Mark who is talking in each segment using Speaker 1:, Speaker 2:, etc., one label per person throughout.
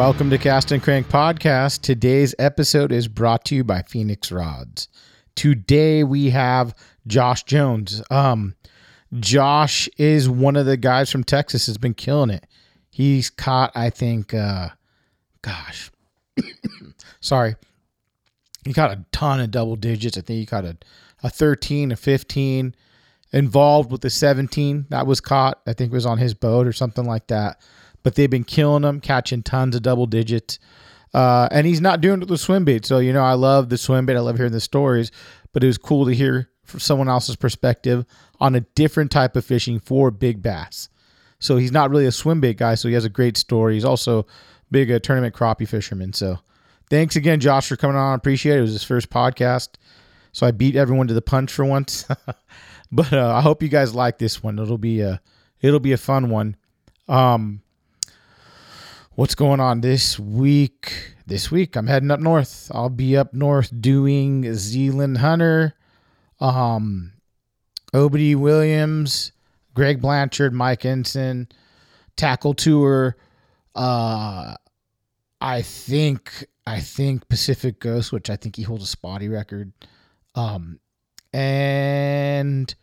Speaker 1: Welcome to Cast and Crank Podcast. Today's episode is brought to you by Phoenix Rods. Today we have Josh Jones. Um, Josh is one of the guys from Texas has been killing it. He's caught, I think, uh, gosh, sorry, he caught a ton of double digits. I think he caught a, a 13, a 15, involved with the 17 that was caught. I think it was on his boat or something like that but they've been killing him, catching tons of double digits. Uh, and he's not doing it with the swim bait. So, you know, I love the swim bait. I love hearing the stories, but it was cool to hear from someone else's perspective on a different type of fishing for big bass. So he's not really a swim bait guy. So he has a great story. He's also big uh, tournament crappie fisherman. So thanks again, Josh, for coming on. I appreciate it. It was his first podcast. So I beat everyone to the punch for once. but uh, I hope you guys like this one. It'll be a, it'll be a fun one. Um, what's going on this week? This week I'm heading up north. I'll be up north doing Zealand Hunter, um, Williams, Greg Blanchard, Mike Ensign, Tackle Tour. Uh, I think I think Pacific Ghost, which I think he holds a spotty record. Um, and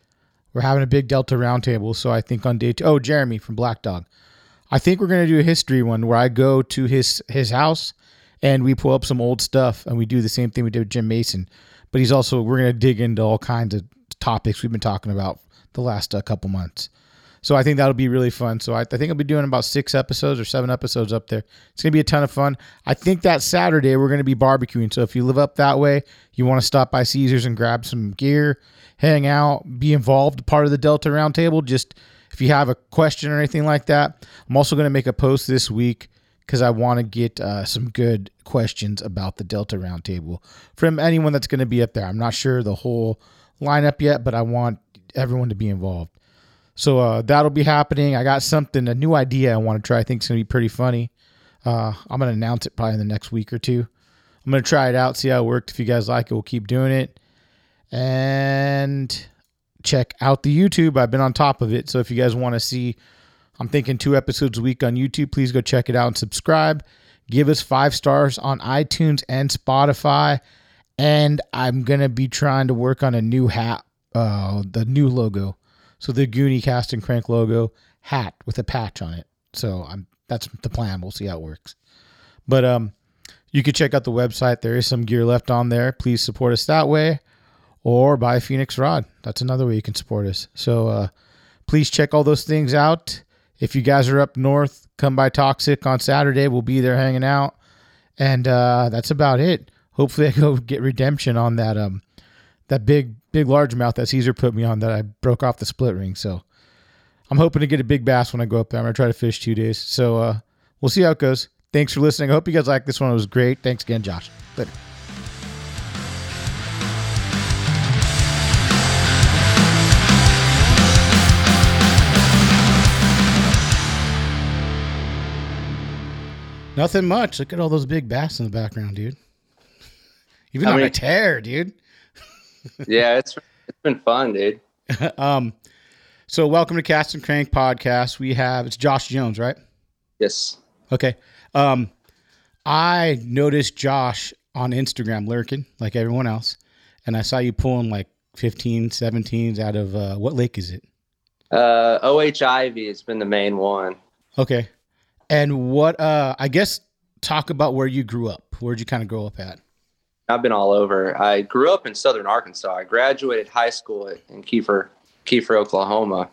Speaker 1: we're having a big Delta roundtable. So I think on day two, oh Jeremy from Black Dog. I think we're gonna do a history one where I go to his his house and we pull up some old stuff and we do the same thing we did with Jim Mason. But he's also we're gonna dig into all kinds of topics we've been talking about the last uh, couple months. So I think that'll be really fun. So I, I, think I'll be doing about six episodes or seven episodes up there. It's gonna be a ton of fun. I think that Saturday we're gonna be barbecuing. So if you live up that way, you want to stop by Caesars and grab some gear, hang out, be involved, part of the Delta Roundtable. Just if you have a question or anything like that, I'm also going to make a post this week because I want to get uh, some good questions about the Delta Roundtable from anyone that's going to be up there. I'm not sure the whole lineup yet, but I want everyone to be involved. So uh, that'll be happening. I got something, a new idea I want to try. I think it's going to be pretty funny. Uh, I'm going to announce it probably in the next week or two. I'm going to try it out, see how it worked. If you guys like it, we'll keep doing it. And check out the YouTube. I've been on top of it. So if you guys want to see, I'm thinking two episodes a week on YouTube, please go check it out and subscribe. Give us five stars on iTunes and Spotify. And I'm going to be trying to work on a new hat, uh, the new logo. So the Goonie Cast and Crank logo hat with a patch on it. So I'm that's the plan. We'll see how it works. But um, you can check out the website. There is some gear left on there. Please support us that way or buy Phoenix Rod. That's another way you can support us. So uh, please check all those things out. If you guys are up north, come by Toxic on Saturday. We'll be there hanging out. And uh, that's about it. Hopefully I go get redemption on that um that big big largemouth that Caesar put me on that I broke off the split ring. So I'm hoping to get a big bass when I go up there. I'm gonna try to fish two days. So uh, we'll see how it goes. Thanks for listening. I hope you guys like this one. It was great. Thanks again, Josh. Later. Nothing much. Look at all those big bass in the background, dude. Even on a tear, dude.
Speaker 2: yeah, it's it's been fun, dude.
Speaker 1: um, so welcome to Cast and Crank podcast. We have it's Josh Jones, right?
Speaker 2: Yes.
Speaker 1: Okay. Um, I noticed Josh on Instagram lurking like everyone else, and I saw you pulling like 15, 17s out of uh, what lake is it?
Speaker 2: Uh, OH Ivy has been the main one.
Speaker 1: Okay. And what? Uh, I guess talk about where you grew up. Where'd you kind of grow up at?
Speaker 2: I've been all over. I grew up in southern Arkansas. I graduated high school in Kiefer, Kiefer, Oklahoma,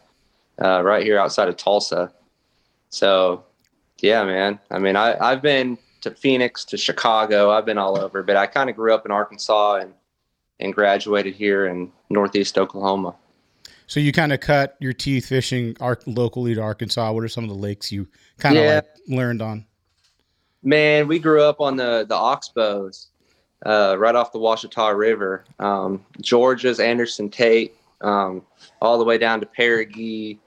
Speaker 2: uh, right here outside of Tulsa. So, yeah, man. I mean, I, I've been to Phoenix, to Chicago. I've been all over, but I kind of grew up in Arkansas and and graduated here in Northeast Oklahoma.
Speaker 1: So you kind of cut your teeth fishing ar- locally to Arkansas. What are some of the lakes you kind of
Speaker 2: Yeah.
Speaker 1: like learned on?
Speaker 2: Man, we grew up on the the Oxbows, uh, right off the Ouachita River. Um, Georgia's Anderson Tate, um, all the way down to Paraguay,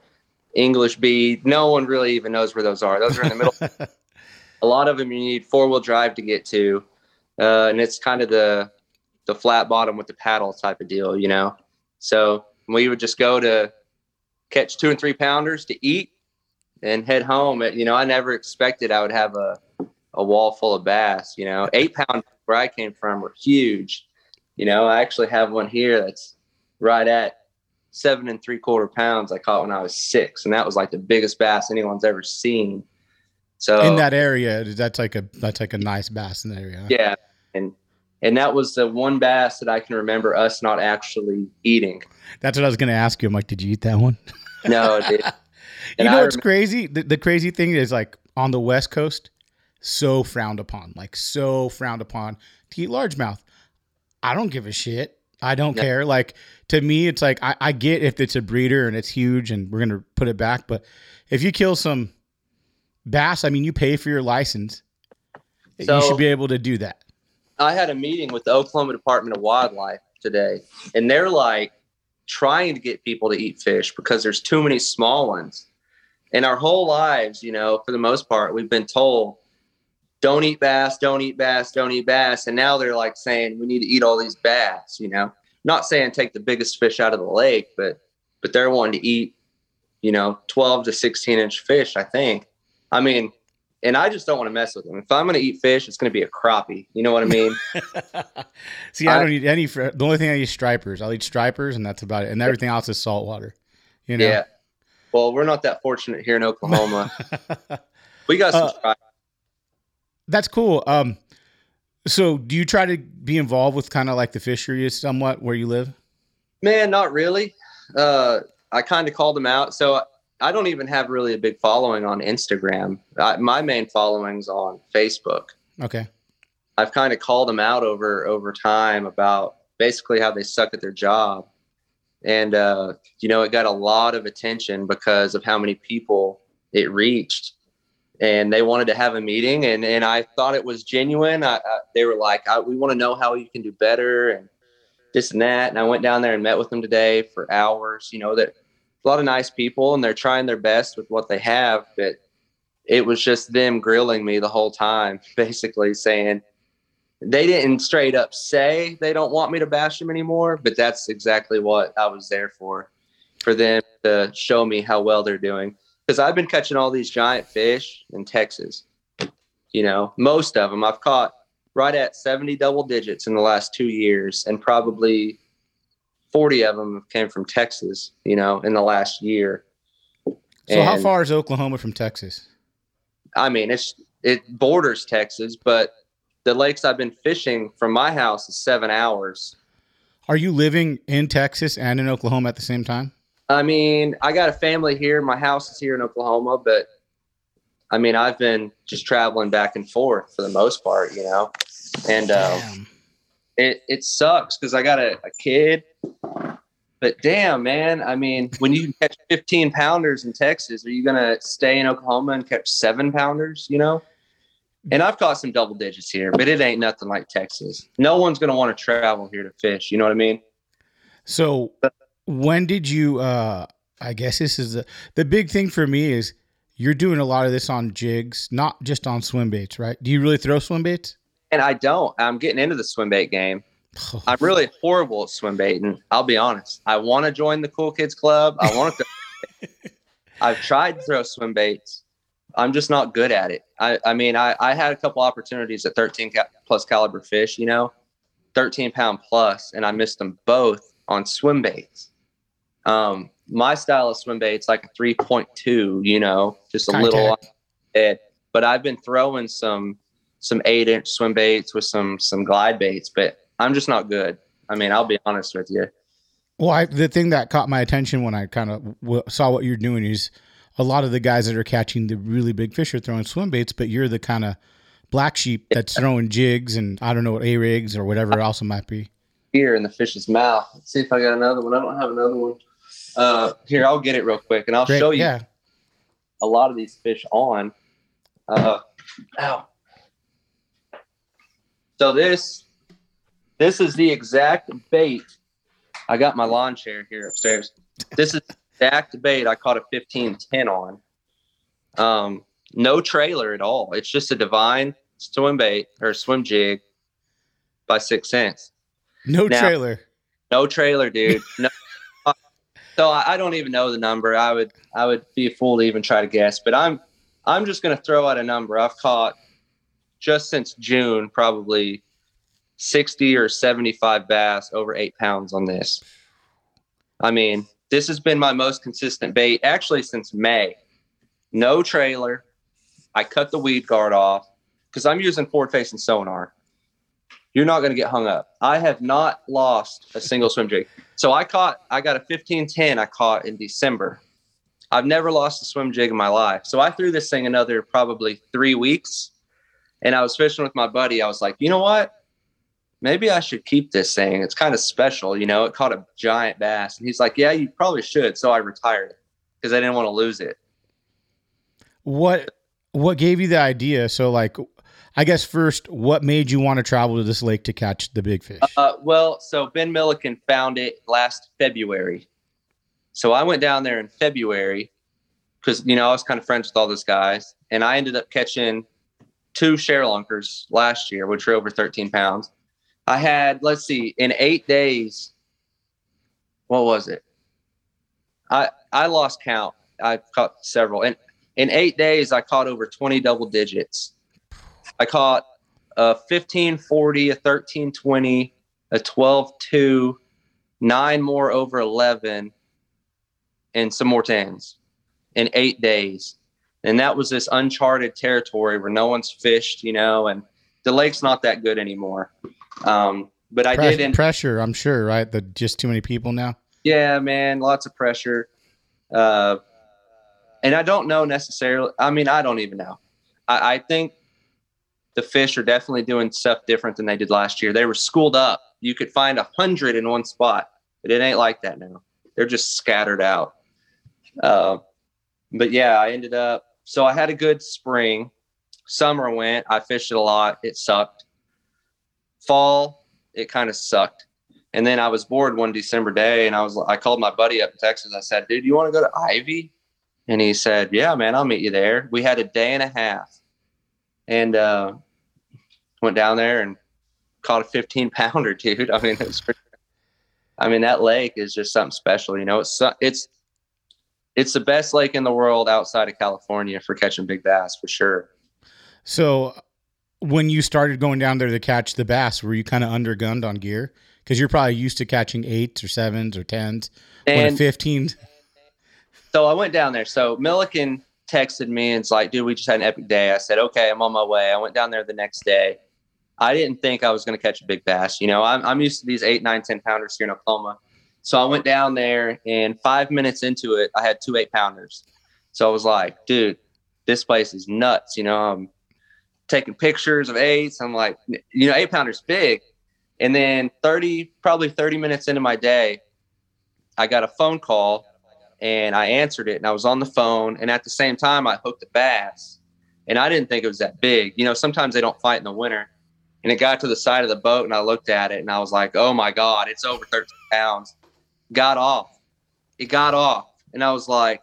Speaker 2: English Bead. No one really even knows where those are. Those are in the middle. a lot of them you need four wheel drive to get to, uh, and it's kind of the the flat bottom with the paddle type of deal, you know. So we would just go to catch two and three pounders to eat and head home. You know, I never expected I would have a a wall full of bass. You know, eight pound where I came from were huge. You know, I actually have one here that's right at seven and three quarter pounds. I caught when I was six, and that was like the biggest bass anyone's ever seen. So
Speaker 1: In that area, that's like a that's like a nice bass in that area.
Speaker 2: yeah, and and that was the one bass that I can remember us not actually eating.
Speaker 1: That's what I was going to ask you. I'm like, did you eat that one?
Speaker 2: No,
Speaker 1: you know
Speaker 2: I
Speaker 1: what's
Speaker 2: remem-
Speaker 1: crazy? The, the crazy thing is like on the West Coast, so frowned upon, like so frowned upon to eat largemouth. I don't give a shit. I don't
Speaker 2: Yeah.
Speaker 1: care. Like to me, it's like I, I get if it's a breeder and it's huge and we're gonna put it back, but if you kill some bass, I mean, you pay for your license. you should be able to do that.
Speaker 2: I had a meeting with the Oklahoma Department of Wildlife today, and they're like trying to get people to eat fish because there's too many small ones. And our whole lives, you know, for the most part, we've been told, don't eat bass, don't eat bass, don't eat bass. And now they're like saying we need to eat all these bass, you know. Not saying take the biggest fish out of the lake, but but they're wanting to eat, you know, 12 to 16 inch fish, I think. I mean, and I just don't want to mess with them. If I'm going to eat fish, it's going to be a crappie. You know what I mean?
Speaker 1: See, I,
Speaker 2: I-
Speaker 1: don't eat any. fr- The only thing I eat is stripers. I'll eat stripers, and that's about it. And everything else is saltwater. You know.
Speaker 2: Yeah. Well, we're not that fortunate here in Oklahoma. we got some.
Speaker 1: Uh, That's cool. Um, so do you try to be involved with kind of like the fishery somewhat where you live?
Speaker 2: Man, not really. Uh, I kind of called them out. So I don't even have really a big following on Instagram. I, my main following's on Facebook.
Speaker 1: Okay.
Speaker 2: I've kind of called them out over over time about basically how they suck at their job, and uh, you know it got a lot of attention because of how many people it reached, and they wanted to have a meeting, and and I thought it was genuine. I, I, they were like, I, "We want to know how you can do better," and this and that. And I went down there and met with them today for hours. You know that a lot of nice people, and they're trying their best with what they have, but it was just them grilling me the whole time, basically saying they didn't straight up say they don't want me to bash them anymore, but that's exactly what I was there for, for them to show me how well they're doing. Because I've been catching all these giant fish in Texas. You know, most of them I've caught right at 70 double digits in the last two years, and probably 40 of them came from Texas, you know, in the last year.
Speaker 1: So how far is Oklahoma from Texas?
Speaker 2: I mean, it's it borders Texas, but the lakes I've been fishing from my house is seven hours.
Speaker 1: Are you living in Texas and in Oklahoma at the same time?
Speaker 2: I mean, I got a family here. My house is here in Oklahoma, but I mean, I've been just traveling back and forth for the most part, you know, and um. It it sucks because I got a, a kid. But damn, man, I mean, when you catch 15 pounders in Texas, are you gonna stay in Oklahoma and catch seven pounders? You know. And I've caught some double digits here, but it ain't nothing like Texas. No one's gonna want to travel here to fish. You know what I mean?
Speaker 1: So when did you uh I guess this is the the big thing for me is you're doing a lot of this on jigs, not just on swim baits, right? Do you really throw swim baits?
Speaker 2: And I don't. I'm getting into the swim bait game. I'm really horrible at swim baiting. I'll be honest. I want to join the cool kids club. I want to. I've tried to throw swim baits. I'm just not good at it. I, I mean, I, I had a couple opportunities at 13 ca- plus caliber fish, you know, 13 pound plus, and I missed them both on swim baits. Um, my style of swim bait's like a 3.2, you know, just a
Speaker 1: Contact.
Speaker 2: little head. But I've been throwing some some eight inch swim baits with some some glide baits, but I'm just not good. I mean, I'll be honest with you.
Speaker 1: Well, I, the thing that caught my attention when I kind of w- saw what you're doing is a lot of the guys that are catching the really big fish are throwing swim baits, but you're the kind of black sheep that's throwing jigs and I don't know what a rigs or whatever else it might be.
Speaker 2: Here in the fish's mouth. Let's see if I got another one. I don't have another one. Uh, here, I'll get it real quick, and I'll
Speaker 1: Great,
Speaker 2: show you
Speaker 1: Yeah.
Speaker 2: a lot of these fish on. Uh, ow. So this, this is the exact bait. I got my lawn chair here upstairs. This is the exact bait I caught a fifteen ten on. Um, no trailer at all. It's just a divine swim bait or swim jig by Six Sense.
Speaker 1: No
Speaker 2: Now-
Speaker 1: trailer.
Speaker 2: No trailer, dude. No. so I, I don't even know the number. I would I would be a fool to even try to guess. But I'm I'm just gonna throw out a number. I've caught just since June probably sixty or seventy five bass over eight pounds on this. I mean, this has been my most consistent bait actually since May. No trailer. I cut the weed guard off because I'm using forward facing sonar you're not going to get hung up. I have not lost a single swim jig. So I caught, I got a 1510 I caught in December. I've never lost a swim jig in my life. So I threw this thing another probably three weeks and I was fishing with my buddy. I was like, you know what? Maybe I should keep this thing. It's kind of special. You know, it caught a giant bass. And he's like, yeah, you probably should. So I retired it because I didn't want to lose it.
Speaker 1: What what gave you the idea? So like I guess first, what made you want to travel to this lake to catch the big fish?
Speaker 2: Uh, well, so Ben Milliken found it last February. So I went down there in February because, you know, I was kind of friends with all those guys. And I ended up catching two ShareLunkers last year, which were over 13 pounds. I had, let's see, in eight days, what was it? I, I lost count. I caught several. And in eight days, I caught over 20 double digits. I caught a 1540, a 1320, a 12.2, nine more over 11, and some more tens in eight days. And that was this uncharted territory where no one's fished, you know, and the lake's not that good anymore. Um, but I
Speaker 1: Press-
Speaker 2: did end
Speaker 1: pressure, I'm sure, right? The just too many people now.
Speaker 2: yeah, man, lots of pressure. Uh, and I don't know necessarily. I mean, I don't even know. I, I think the fish are definitely doing stuff different than they did last year. They were schooled up. You could find a hundred in one spot, but it ain't like that now. They're just scattered out. Uh, but yeah, I ended up. So I had a good spring. Summer went. I fished a lot. It sucked. Fall, it kind of sucked. And then I was bored one December day, and I was I called my buddy up in Texas. I said, "Dude, you want to go to Ivie?" And he said, "Yeah, man, I'll meet you there." We had a day and a half, and uh, went down there and caught a 15 pounder, dude. I mean, it was. Pretty, I mean, that lake is just something special. You know, it's it's it's the best lake in the world outside of California for catching big bass for sure.
Speaker 1: So when you started going down there to catch the bass, were you kind of undergunned on gear? Because you're probably used to catching eights or sevens or tens.
Speaker 2: And
Speaker 1: 15,
Speaker 2: so I went down there. So Milliken texted me and it's like, dude, we just had an epic day. I said, okay, I'm on my way. I went down there the next day. I didn't think I was going to catch a big bass. You know, I'm, I'm used to these eight, nine, 10 pounders here in Oklahoma. So I went down there and five minutes into it, I had two eight pounders. So I was like, dude, this place is nuts. You know, I'm taking pictures of eights. I'm like, you know, eight pounders big. And then 30, probably 30 minutes into my day, I got a phone call and I answered it and I was on the phone. And at the same time, I hooked a bass and I didn't think it was that big. You know, sometimes they don't fight in the winter. And it got to the side of the boat and I looked at it and I was like, oh my God, it's over 13 pounds. Got off. It got off. And I was like,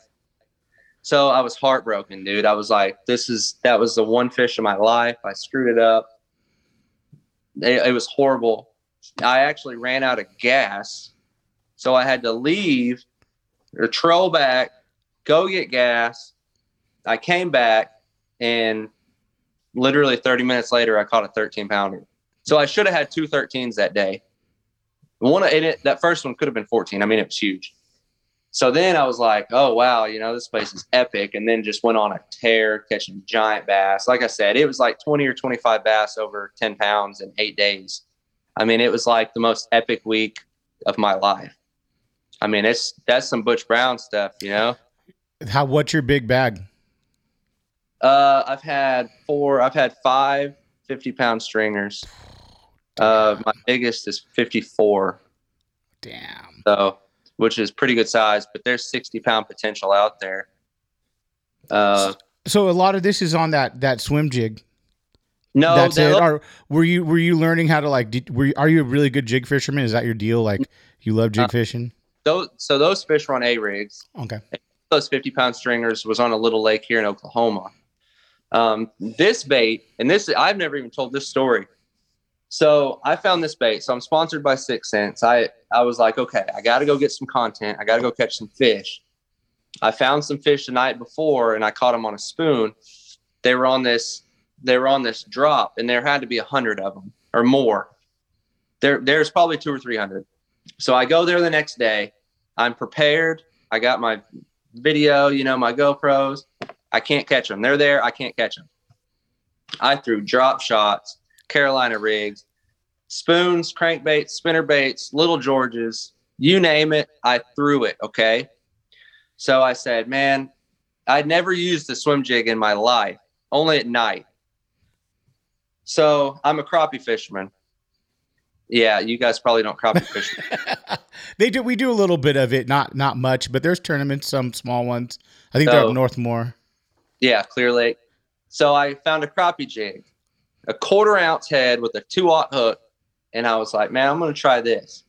Speaker 2: so I was heartbroken, dude. I was like, this is, that was the one fish of my life. I screwed it up. It, it was horrible. I actually ran out of gas. So I had to leave or troll back, go get gas. I came back and literally 30 minutes later, I caught a 13 pounder. So I should have had two 13s that day. One, it, that first one could have been 14. I mean, it was huge. So then I was like, oh, wow, you know, this place is epic. And then just went on a tear catching giant bass. Like I said, it was like 20 or 25 bass over 10 pounds in eight days. I mean, it was like the most epic week of my life. I mean, it's that's some Butch Brown stuff, you know.
Speaker 1: How? What's your big bag?
Speaker 2: Uh, I've had four. I've had five 50 pound stringers. Uh, my biggest is 54.
Speaker 1: Damn.
Speaker 2: So, which is pretty good size, but there's 60 pound potential out there. Uh,
Speaker 1: so a lot of this is on that that swim jig.
Speaker 2: no,
Speaker 1: That's
Speaker 2: that-
Speaker 1: it. Or were you were you learning how to like? Did, were you, are you a really good jig fisherman? Is that your deal? Like you love jig
Speaker 2: Uh,
Speaker 1: fishing?
Speaker 2: those, so those fish run A rigs.
Speaker 1: Okay.
Speaker 2: those 50 pound stringers was on a little lake here in Oklahoma. Um, this bait, and this, I've never even told this story. So I found this bait. So I'm sponsored by Six Sense. I, I was like, okay, I got to go get some content. I got to go catch some fish. I found some fish the night before and I caught them on a spoon. They were on this, they were on this drop and there had to be a hundred of them or more. There, there's probably two or 300. So I go there the next day. I'm prepared. I got my video, you know, my GoPros. I can't catch them. They're there. I can't catch them. I threw drop shots, Carolina rigs, spoons, crankbaits, spinner baits, little Georges, you name it. I threw it. Okay. So I said, man, I'd never used a swim jig in my life, only at night. So I'm a crappie fisherman. Yeah, you guys probably don't crappie fish.
Speaker 1: they do. We do a little bit of it, not not much, but there's tournaments, some small ones. I think they're
Speaker 2: So-
Speaker 1: up north more.
Speaker 2: Yeah, Clear Lake. So I found a crappie jig, a quarter ounce head with a two aught hook, and I was like, man, I'm gonna try this.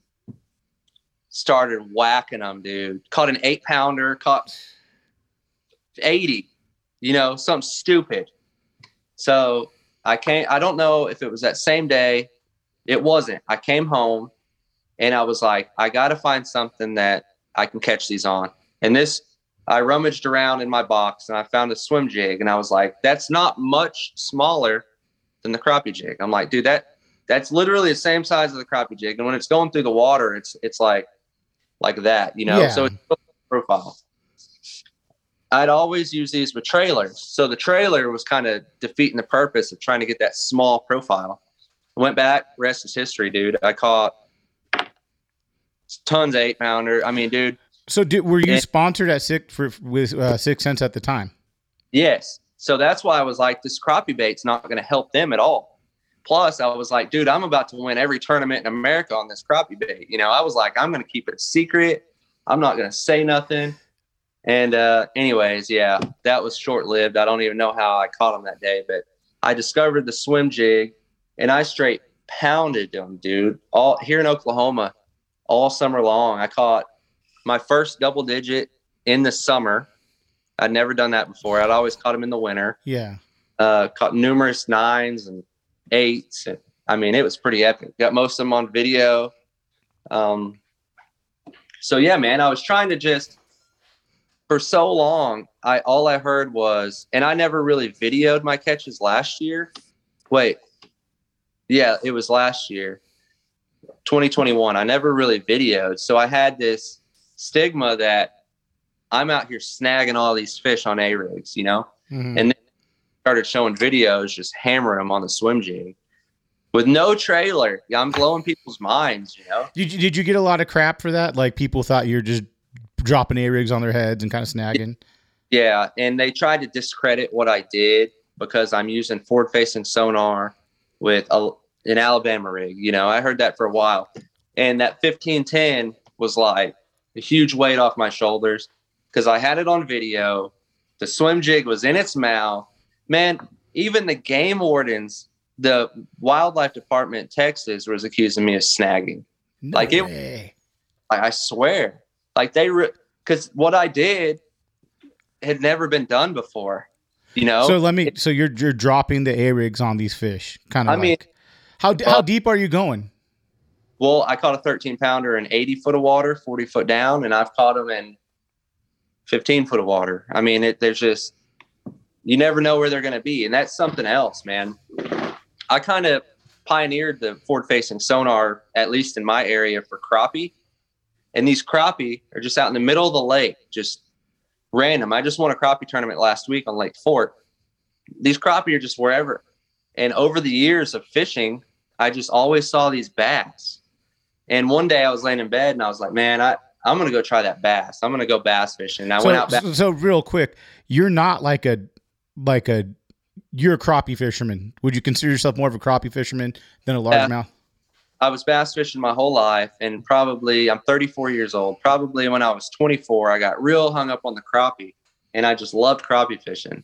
Speaker 2: Started whacking them, dude. Caught an eight pounder, caught 80, you know, something stupid. So I can't, I don't know if it was that same day. It wasn't. I came home and I was like, I got to find something that I can catch these on. And this, I rummaged around in my box and I found a swim jig and I was like, that's not much smaller than the crappie jig. I'm like, dude, that that's literally the same size as the crappie jig. And when it's going through the water, it's it's like like that, you know.
Speaker 1: Yeah.
Speaker 2: So it's profile. I'd always use these with trailers. So the trailer was kind of defeating the purpose of trying to get that small profile. I went back, rest is history, dude. I caught tons of eight pounder. I mean, dude,
Speaker 1: So, did, were you
Speaker 2: Yeah.
Speaker 1: sponsored at six for with uh, Six Sense at the time?
Speaker 2: Yes. So that's why I was like, this crappie bait's not going to help them at all. Plus, I was like, dude, I'm about to win every tournament in America on this crappie bait. You know, I was like, I'm going to keep it secret. I'm not going to say nothing. And, uh, anyways, yeah, that was short lived. I don't even know how I caught them that day, but I discovered the swim jig and I straight pounded them, dude. All here in Oklahoma, all summer long. I caught my first double digit in the summer. I'd never done that before. I'd always caught them in the winter.
Speaker 1: Yeah.
Speaker 2: Uh, caught numerous nines and eights. And, I mean, it was pretty epic. Got most of them on video. Um, so yeah, man, I was trying to just for so long. I all I heard was, and I never really videoed my catches last year. Wait, yeah, it was last year, 2021. I never really videoed, so I had this stigma that I'm out here snagging all these fish on A rigs, you know
Speaker 1: Mhm.
Speaker 2: and then started showing videos just hammering them on the swim jig with no trailer. Yeah, I'm blowing people's minds, you know.
Speaker 1: Did you, did you get a lot of crap for that? Like people thought you're just dropping a rigs on their heads and kind of snagging.
Speaker 2: Yeah, and they tried to discredit what I did because I'm using forward facing sonar with a, an Alabama rig. You know, I heard that for a while, and that 1510 was like a huge weight off my shoulders because I had it on video. The swim jig was in its mouth. Man, even the game wardens, the wildlife department in Texas was accusing me of snagging.
Speaker 1: No
Speaker 2: Like it-
Speaker 1: way.
Speaker 2: I, I swear, like they, because what I did had never been done before. You know,
Speaker 1: So let me. So you're you're dropping the a rigs on these fish, kind of.
Speaker 2: I mean-
Speaker 1: like, how how
Speaker 2: Well-
Speaker 1: deep are you going?
Speaker 2: Well, I caught a 13 pounder in 80 foot of water, 40 foot down, and I've caught them in 15 foot of water. I mean, it, there's just, you never know where they're going to be. And that's something else, man. I kind of pioneered the forward facing sonar, at least in my area for crappie. And these crappie are just out in the middle of the lake, just random. I just won a crappie tournament last week on Lake Fork. These crappie are just wherever. And over the years of fishing, I just always saw these bass. And one day I was laying in bed and I was like, man, I, I'm going to go try that bass. I'm going to go bass fishing. And I
Speaker 1: so,
Speaker 2: went out.
Speaker 1: So, so real quick, you're not like a, like a, you're a crappie fisherman. Would you consider yourself more of a crappie fisherman than a largemouth?
Speaker 2: I was bass fishing my whole life, and probably I'm 34 years old. Probably when I was 24, I got real hung up on the crappie, and I just loved crappie fishing.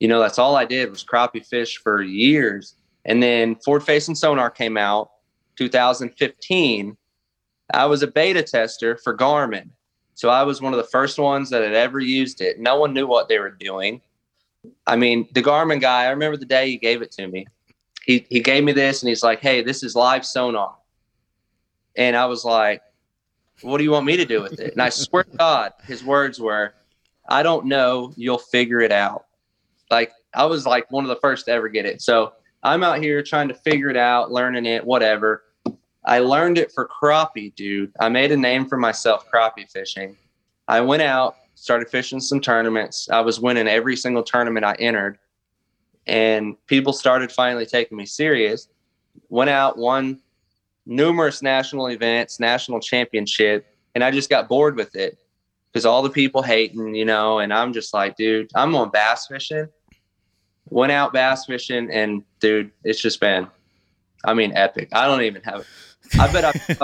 Speaker 2: You know, that's all I did was crappie fish for years. And then forward facing sonar came out 2015. I was a beta tester for Garmin. So I was one of the first ones that had ever used it. No one knew what they were doing. I mean, the Garmin guy, I remember the day he gave it to me. He he gave me this and he's like, "Hey, this is live sonar." And I was like, "What do you want me to do with it?" And I swear to God, his words were, "I don't know, you'll figure it out." Like I was like one of the first to ever get it. So I'm out here trying to figure it out, learning it, whatever. I learned it for crappie, dude. I made a name for myself crappie fishing. I went out, started fishing some tournaments. I was winning every single tournament I entered. And people started finally taking me serious. Went out, won numerous national events, national championship, and I just got bored with it because all the people hating, you know, and I'm just like, dude, I'm on bass fishing. Went out bass fishing, and dude, it's just been, I mean, epic. I don't even have. I bet I've,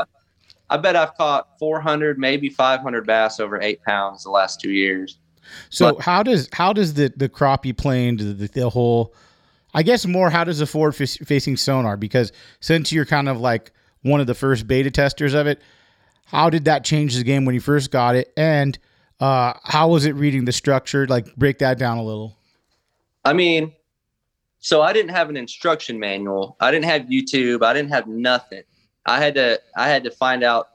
Speaker 2: I bet I've caught 400, maybe 500 bass over eight pounds the last two years.
Speaker 1: So but, how does how does the the crappie play into the, the whole? I guess more how does the forward facing sonar? Because since you're kind of like one of the first beta testers of it, how did that change the game when you first got it? And uh, how was it reading the structure? Like break that down a little.
Speaker 2: I mean, so I didn't have an instruction manual. I didn't have YouTube. I didn't have nothing. I had to I had to find out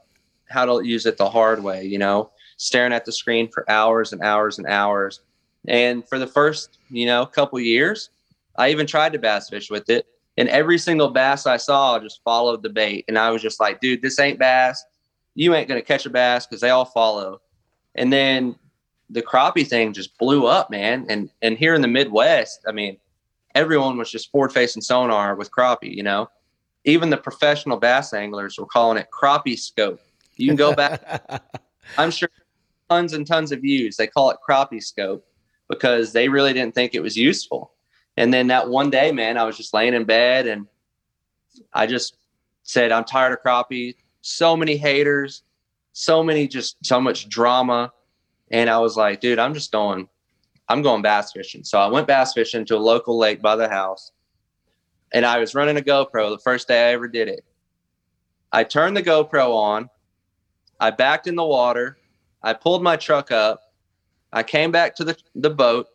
Speaker 2: how to use it the hard way, you know, staring at the screen for hours and hours and hours. And for the first, you know, couple years, I even tried to bass fish with it. And every single bass I saw just followed the bait. And I was just like, dude, this ain't bass. You ain't gonna catch a bass because they all follow. And then the crappie thing just blew up, man. And and here in the Midwest, I mean, everyone was just forward facing sonar with crappie, you know. Even the professional bass anglers were calling it crappie scope. You can go back. I'm sure tons and tons of views. They call it crappie scope because they really didn't think it was useful. And then that one day, man, I was just laying in bed and I just said, I'm tired of crappie. So many haters, so many, just so much drama. And I was like, dude, I'm just going, I'm going bass fishing. So I went bass fishing to a local lake by the house. And I was running a GoPro the first day I ever did it. I turned the GoPro on. I backed in the water. I pulled my truck up. I came back to the, the boat.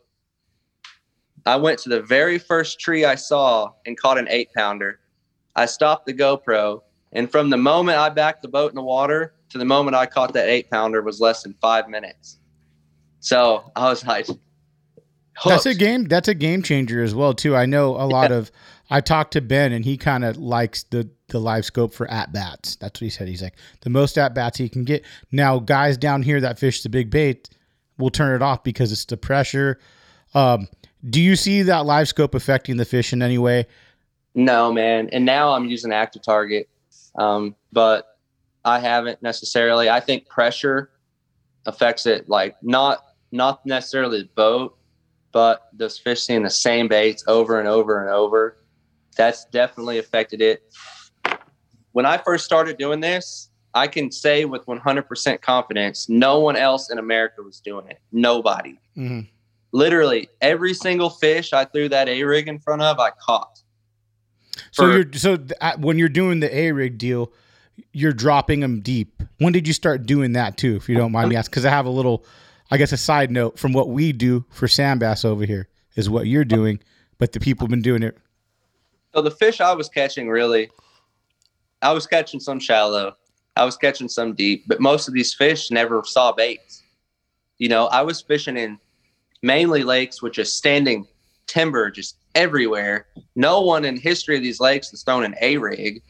Speaker 2: I went to the very first tree I saw and caught an eight pounder. I stopped the GoPro. And from the moment I backed the boat in the water to the moment I caught that eight pounder was less than five minutes. So I was like,
Speaker 1: Hooked. That's a game. That's a game changer as well too. I know a lot yeah. of. I talked to Ben and he kind of likes the the LiveScope for at bats. That's what he said. He's like the most at bats he can get. Now guys down here that fish the big bait will turn it off because it's the pressure. Um, do you see that LiveScope affecting the fish in any way?
Speaker 2: No, man. And now I'm using ActiveTarget, um, but I haven't necessarily. I think pressure affects it. Like not not necessarily the boat, but those fish seeing the same baits over and over and over, that's definitely affected it. When I first started doing this, I can say with 100% confidence, no one else in America was doing it. Nobody. Mm-hmm. Literally every single fish I threw that A rig in front of, I caught.
Speaker 1: So For, you're so th- when you're doing the A rig deal, you're dropping them deep. When did you start doing that too? If you don't mind me asking, because I have a little I guess a side note from what we do for sand bass over here is what you're doing, but the people have been doing it.
Speaker 2: So the fish I was catching really, I was catching some shallow, I was catching some deep, but most of these fish never saw baits. You know, I was fishing in mainly lakes with just standing timber just everywhere. No one in history of these lakes has thrown an A rig.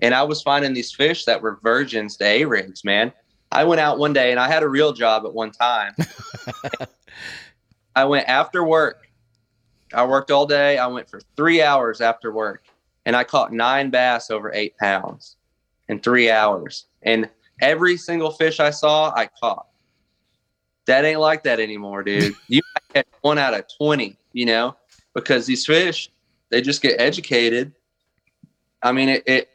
Speaker 2: And I was finding these fish that were virgins to A rigs, man. I went out one day and I had a real job at one time. I went after work. I worked all day. I went for three hours after work and I caught nine bass over eight pounds in three hours. And every single fish I saw, I caught. That ain't like that anymore, dude. You catch one out of 20, you know, because these fish, they just get educated. I mean, it, it,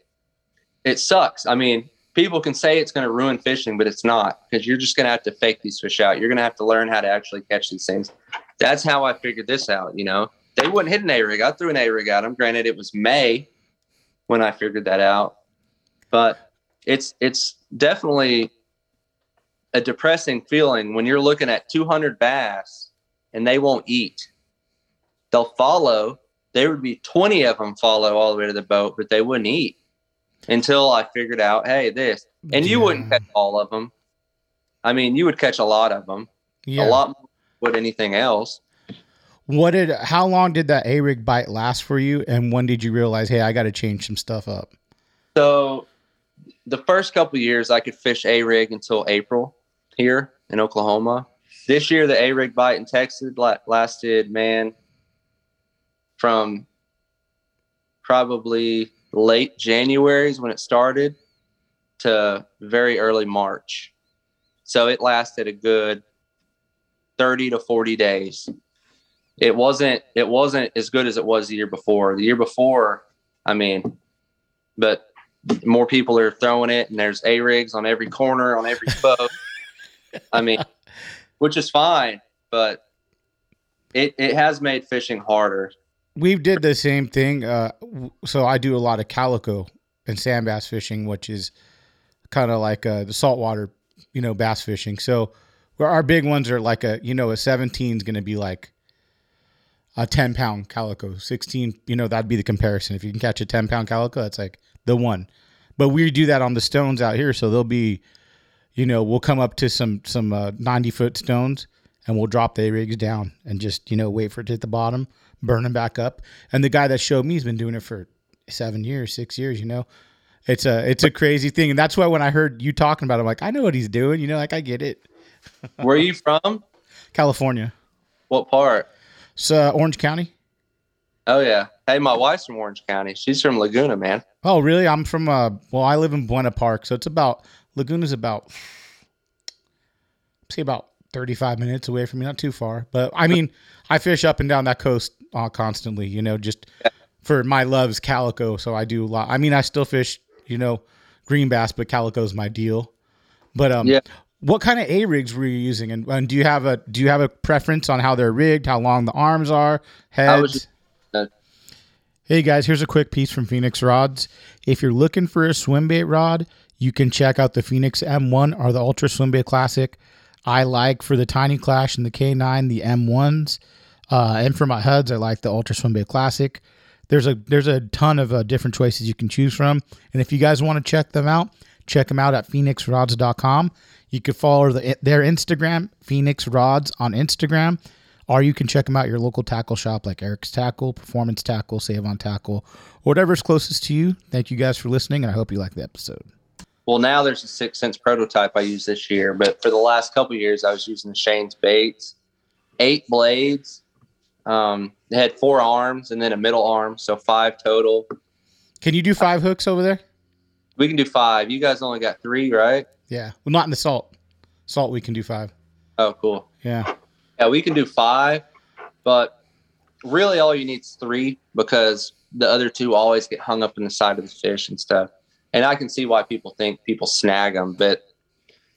Speaker 2: it sucks. I mean, people can say it's going to ruin fishing, but it's not because you're just going to have to fake these fish out. You're going to have to learn how to actually catch these things. That's how I figured this out. You know, they wouldn't hit an A rig. I threw an A rig at them. Granted, it was May when I figured that out, but it's it's definitely a depressing feeling when you're looking at 200 bass and they won't eat. They'll follow. There would be 20 of them follow all the way to the boat, but they wouldn't eat until I figured out, hey, this. And you
Speaker 1: Yeah.
Speaker 2: wouldn't catch all of them. I mean, you would catch a lot of them,
Speaker 1: Yeah.
Speaker 2: a lot would anything else.
Speaker 1: What did? How long did that A rig bite last for you? And when did you realize, hey, I got to change some stuff up?
Speaker 2: So the first couple years I could fish A rig until April here in Oklahoma. This year the A rig bite in Texas la- lasted man from probably late January is when it started to very early March. So it lasted a good 30 to 40 days. It wasn't it wasn't as good as it was the year before. The year before, I mean, but more people are throwing it and there's A rigs on every corner, on every boat. I mean, which is fine, but it, it has made fishing harder.
Speaker 1: We did the same thing. Uh, so I do a lot of calico and sand bass fishing, which is kind of like uh, the saltwater, you know, bass fishing. So where our big ones are like a, you know, a 17 is going to be like a 10 pound calico. 16, you know, that'd be the comparison. If you can catch a 10 pound calico, that's like the one. But we do that on the stones out here. So they'll be, you know, we'll come up to some some uh, 90 foot stones and we'll drop the rigs down and just, you know, wait for it to hit the bottom, burn them back up. And the guy that showed me has been doing it for seven years, six years, you know. It's a it's a crazy thing. And that's why when I heard you talking about it, I'm like, I know what he's doing, you know, like I get it.
Speaker 2: Where are you from?
Speaker 1: California.
Speaker 2: What part?
Speaker 1: It's uh, Orange County.
Speaker 2: Oh yeah. Hey, my wife's from Orange County. She's from Laguna, man.
Speaker 1: Oh, really? I'm from uh well, I live in Buena Park, so it's about Laguna's about see about 35 minutes away from me, not too far. But I mean, I fish up and down that coast uh, constantly, you know, just for my loves calico, so I do a lot. I mean, I still fish, you know, green bass, but calico's my deal. But um
Speaker 2: Yeah.
Speaker 1: What kind of A rigs were you using and, and do you have a do you have a preference on how they're rigged, how long the arms are, heads?
Speaker 2: was-
Speaker 1: Hey guys, here's a quick piece from Phoenix Rods. If you're looking for a swim bait rod, you can check out the Phoenix M1 or the Ultra Swim Bait Classic. I like for the Tiny Klash and the K9 the M1s, uh, and for my HUDs I like the Ultra Swim Bait Classic. There's a there's a ton of uh, different choices you can choose from, and if you guys want to check them out, check them out at phoenixrods.com. You can follow the, their Instagram, Phoenix Rods on Instagram, or you can check them out at your local tackle shop like Eric's Tackle, Performance Tackle, Save on Tackle, whatever's closest to you. Thank you guys for listening, and I hope you like the episode.
Speaker 2: Well, now there's a Six Sense prototype I use this year, but for the last couple years, I was using the Shane's baits, eight blades. Um, it had four arms and then a middle arm, so five total.
Speaker 1: Can you do five hooks over there?
Speaker 2: We can do five. You guys only got three, right?
Speaker 1: Yeah. Well, not in the salt. Salt, we can do five.
Speaker 2: Oh, cool.
Speaker 1: Yeah.
Speaker 2: Yeah, we can do five, but really all you need is three because the other two always get hung up in the side of the fish and stuff. And I can see why people think people snag them, but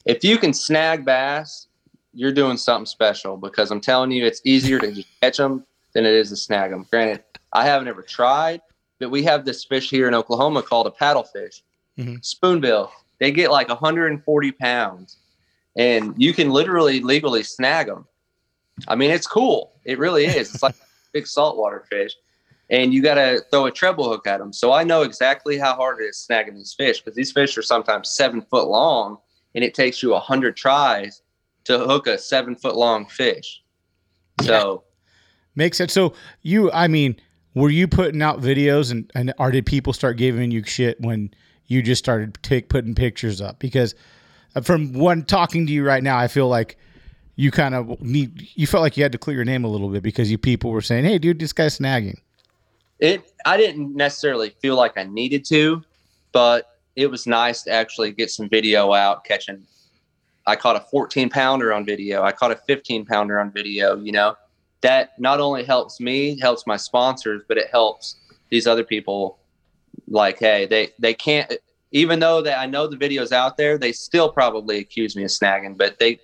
Speaker 2: if you can snag bass, you're doing something special because I'm telling you, it's easier to catch them than it is to snag them. Granted, I haven't ever tried, but we have this fish here in Oklahoma called a paddlefish,
Speaker 1: Mhm.
Speaker 2: spoonbill. They get like 140 pounds, and you can literally legally snag them. I mean, it's cool. It really is. It's like a big saltwater fish. and you got to throw a treble hook at them. So I know exactly how hard it is snagging these fish because these fish are sometimes seven foot long, and it takes you a hundred tries to hook a seven foot long fish. So
Speaker 1: makes sense. So you, I mean, were you putting out videos and and or did people start giving you shit when you just started take putting pictures up? Because uh, from one talking to you right now, I feel like you kind of need you felt like you had to clear your name a little bit because you people were saying, "Hey, dude, this guy's snagging."
Speaker 2: it I didn't necessarily feel like I needed to, but it was nice to actually get some video out catching. I caught a 14 pounder on video. I caught a 15 pounder on video. You know, that not only helps me, helps my sponsors, but it helps these other people. Like, hey, they they can't. Even though that I know the videos out there, they still probably accuse me of snagging. But they,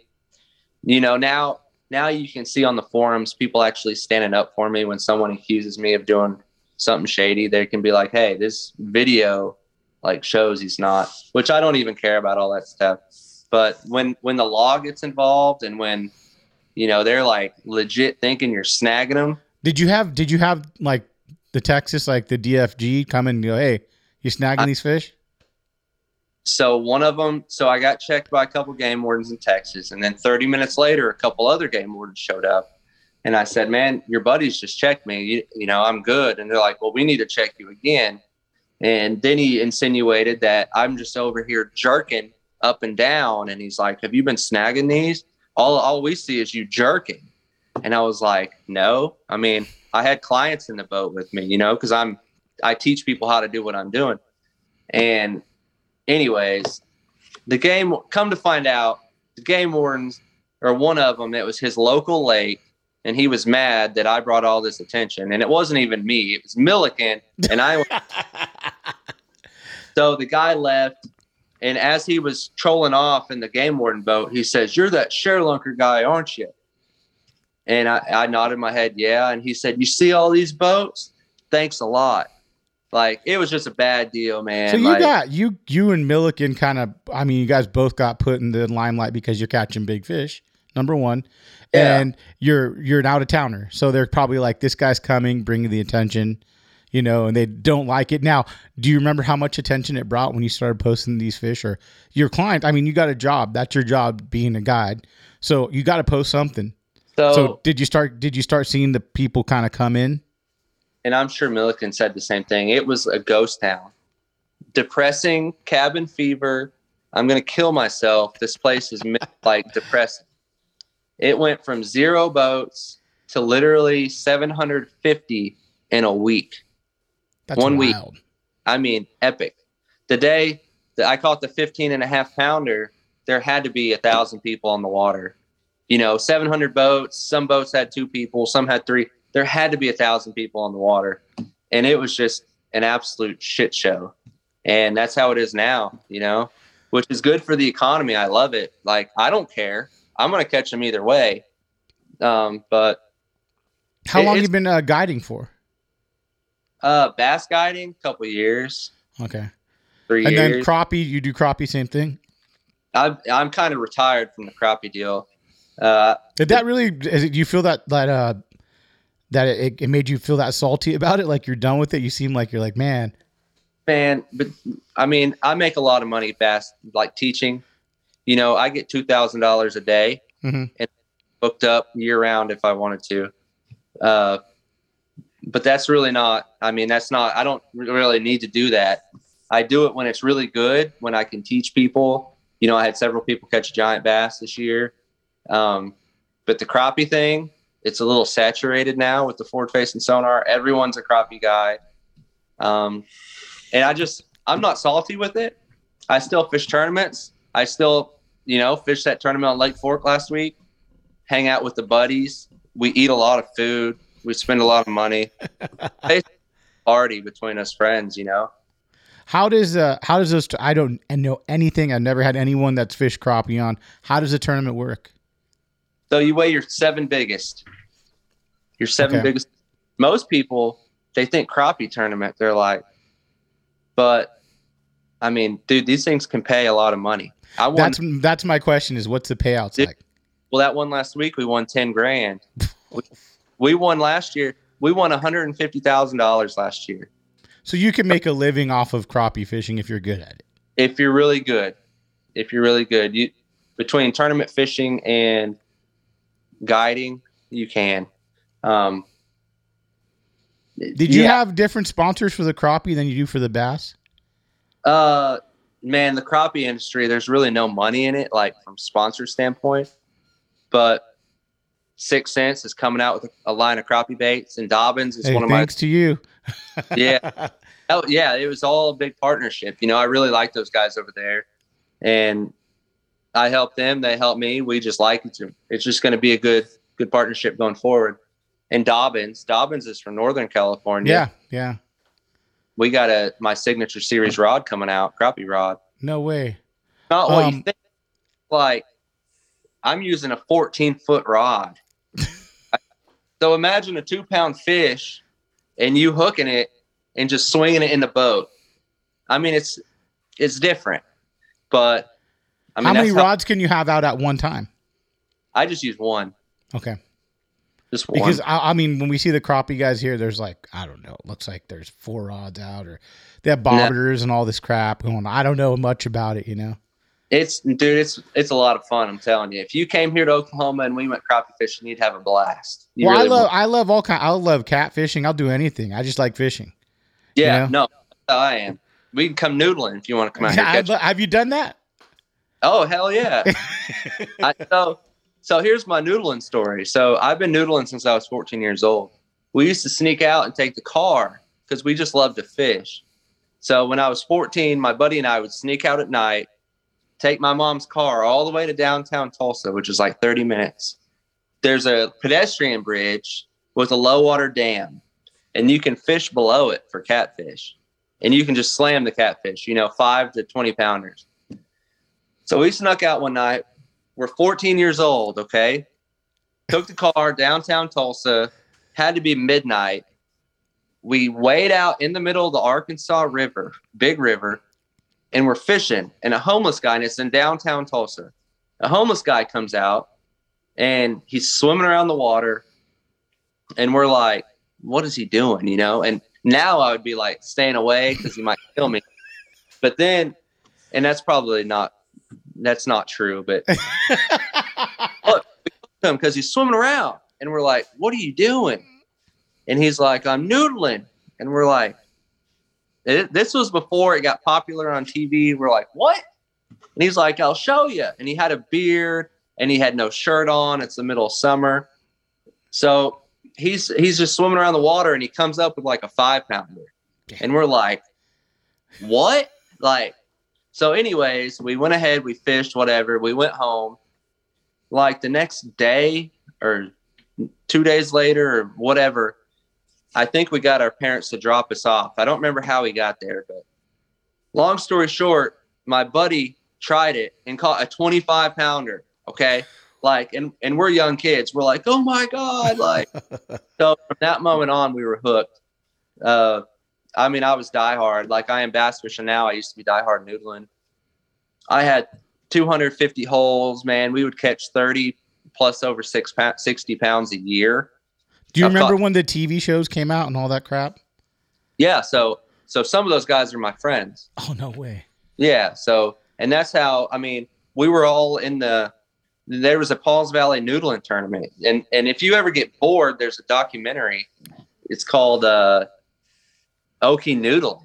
Speaker 2: you know, now now you can see on the forums people actually standing up for me when someone accuses me of doing something shady, they can be like, hey, this video like shows he's not, which I don't even care about all that stuff. But when when the law gets involved and when you know they're like legit thinking you're snagging them.
Speaker 1: Did you have did you have like the Texas like the DFG come and go, hey, you snagging I, these fish?
Speaker 2: So one of them, so I got checked by a couple game wardens in Texas, and then 30 minutes later, a couple other game wardens showed up, and I said, man, your buddies just checked me. You, you, know, I'm good. And they're like, well, we need to check you again. And then he insinuated that I'm just over here jerking up and down. And he's like, have you been snagging these? All, all we see is you jerking. And I was like, no. I mean, I had clients in the boat with me, you know, because I'm, I teach people how to do what I'm doing. And, anyways, the game, come to find out, the game wardens, or one of them, it was his local lake and he was mad that I brought all this attention. And it wasn't even me; it was Milliken, and I. so the guy left, and as he was trolling off in the game warden boat, he says, "You're that ShareLunker guy, aren't you?" And I, I nodded my head, yeah. And he said, "You see all these boats? Thanks a lot." Like it was just a bad deal, man.
Speaker 1: So you
Speaker 2: like,
Speaker 1: got you you and Milliken kind of. I mean, you guys both got put in the limelight because you're catching big fish. Number one, yeah. and you're you're an out of towner, so they're probably like, "This guy's coming, bringing the attention," you know, and they don't like it. Now, do you remember how much attention it brought when you started posting these fish, or your client? I mean, you got a job. That's your job, being a guide. So you got to post something. So, so did you start? Did you start seeing the people kind of come in?
Speaker 2: And I'm sure Milliken said the same thing. It was a ghost town, depressing cabin fever. I'm gonna kill myself. This place is like depressing. It went from zero boats to literally 750 in a week.
Speaker 1: That's One wild.
Speaker 2: week. I mean, epic. The day that I caught the 15 and a half pounder, there had to be a thousand people on the water. You know, 700 boats. Some boats had two people, some had three. There had to be a thousand people on the water. And it was just an absolute shit show. And that's how it is now, you know, which is good for the economy. I love it. Like, I don't care. I'm going to catch them either way. Um, but
Speaker 1: how it, long you been uh, guiding for?
Speaker 2: Uh, bass guiding, couple years.
Speaker 1: Okay.
Speaker 2: Three
Speaker 1: and
Speaker 2: years.
Speaker 1: then crappie, you do crappie, same thing.
Speaker 2: I'm I'm kind of retired from the crappie deal. Uh,
Speaker 1: Did that really? Is it, do you feel that that uh that it, it made you feel that salty about it? Like you're done with it? You seem like you're like, man,
Speaker 2: man. But I mean, I make a lot of money bass like teaching you know, I get two thousand dollars a day mm-hmm. and booked up year round if I wanted to. Uh, but that's really not. I mean, that's not. I don't really need to do that. I do it when it's really good, when I can teach people. You know, I had several people catch a giant bass this year. Um, but the crappie thing, it's a little saturated now with the forward facing sonar. Everyone's a crappie guy. Um, and I just, I'm not salty with it. I still fish tournaments. I still you know, fish that tournament on Lake Fork last week, hang out with the buddies. We eat a lot of food. We spend a lot of money. party between us friends, you know.
Speaker 1: How does uh how does this I don't know anything. I've never had anyone that's fish crappie on. How does the tournament work?
Speaker 2: So you weigh your seven biggest. Your seven okay. biggest. Most people they think crappie tournament. They're like, but I mean, dude, these things can pay a lot of money.
Speaker 1: I won. That's that's my question. Is what's the payouts like?
Speaker 2: Well, that one last week we won ten grand. we, we won last year. we won $150,000 last year.
Speaker 1: So you can make a living off of crappie fishing if you're good at it.
Speaker 2: If you're really good, if you're really good, you between tournament fishing and guiding, you can. Um,
Speaker 1: Did you
Speaker 2: yeah.
Speaker 1: have different sponsors for the crappie than you do for the bass?
Speaker 2: Uh, man, the crappie industry, there's really no money in it, like from sponsor standpoint. But Six Sense is coming out with a, a line of crappie baits, and Dobyns is
Speaker 1: Hey,
Speaker 2: one of my
Speaker 1: thanks to you.
Speaker 2: yeah. Oh yeah, it was all a big partnership. You know, I really like those guys over there, and I help them. They help me. We just like it. It's just going to be a good good partnership going forward. And Dobyns, Dobyns is from Northern California.
Speaker 1: Yeah, yeah.
Speaker 2: we got a my signature series rod coming out, crappie rod.
Speaker 1: No way.
Speaker 2: Not what
Speaker 1: Um,
Speaker 2: you think. Like I'm using a 14 foot rod. so imagine a two pound fish and you hooking it and just swinging it in the boat. I mean, it's it's different, but I mean,
Speaker 1: how many
Speaker 2: how-
Speaker 1: rods can you have out at one time?
Speaker 2: I just use one,
Speaker 1: Okay.
Speaker 2: just one.
Speaker 1: Because I, I mean, when we see the crappie guys here, there's like I don't know. It looks like there's four rods out, or they have bobbers and all this crap going. I don't know much about it, you know.
Speaker 2: it's dude, it's it's a lot of fun. I'm telling you. If you came here to Oklahoma and we went crappie fishing, you'd have a blast. You
Speaker 1: well,
Speaker 2: really
Speaker 1: I love
Speaker 2: would.
Speaker 1: I love all kind. I love cat fishing. I'll do anything. I just like fishing.
Speaker 2: Yeah,
Speaker 1: you
Speaker 2: no, I am. We can come noodling if you want to come out here. and Catch
Speaker 1: lo- have you done that?
Speaker 2: Oh hell yeah! I, so so here's my noodling story. So I've been noodling since I was 14 years old. We used to sneak out and take the car because we just love to fish. So when I was 14, my buddy and I would sneak out at night, take my mom's car all the way to downtown Tulsa, which is like 30 minutes. There's a pedestrian bridge with a low water dam, and you can fish below it for catfish. And you can just slam the catfish, you know, five to 20 pounders. So we snuck out one night. We're 14 years old, okay? Took the car downtown Tulsa, had to be midnight. We wade out in the middle of the Arkansas River, big river, and we're fishing. And a homeless guy, and it's in downtown Tulsa. A homeless guy comes out and he's swimming around the water. And we're like, what is he doing? You know? And now I would be like staying away because he might kill me. But then, and that's probably not that's not true, but look, we looked him because he's swimming around, and we're like, "What are you doing?" And he's like, "I'm noodling," and we're like, it, "This was before it got popular on TV." We're like, "What?" And he's like, "I'll show you." And he had a beard, and he had no shirt on. It's the middle of summer, so he's he's just swimming around the water, and he comes up with like a five pounder, and we're like, "What?" Like so, anyways, we went ahead, we fished, whatever. We went home. Like the next day or two days later or whatever, I think we got our parents to drop us off. I don't remember how we got there, but long story short, my buddy tried it and caught a 25 pounder. Okay. Like, and, and we're young kids. We're like, oh my God. Like, so from that moment on, we were hooked. Uh, I mean, I was diehard. Like I am bass fishing now. I used to be diehard noodling. I had 250 holes, man. We would catch 30 plus over six pound, 60 pounds a year.
Speaker 1: Do you
Speaker 2: I've
Speaker 1: remember
Speaker 2: caught-
Speaker 1: when the TV shows came out and all that crap?
Speaker 2: Yeah. So, so some of those guys are my friends.
Speaker 1: Oh no way.
Speaker 2: Yeah. So, and that's how, I mean, we were all in the, there was a Pauls Valley noodling tournament. And, and if you ever get bored, there's a documentary. It's called, uh, Okie Noodling.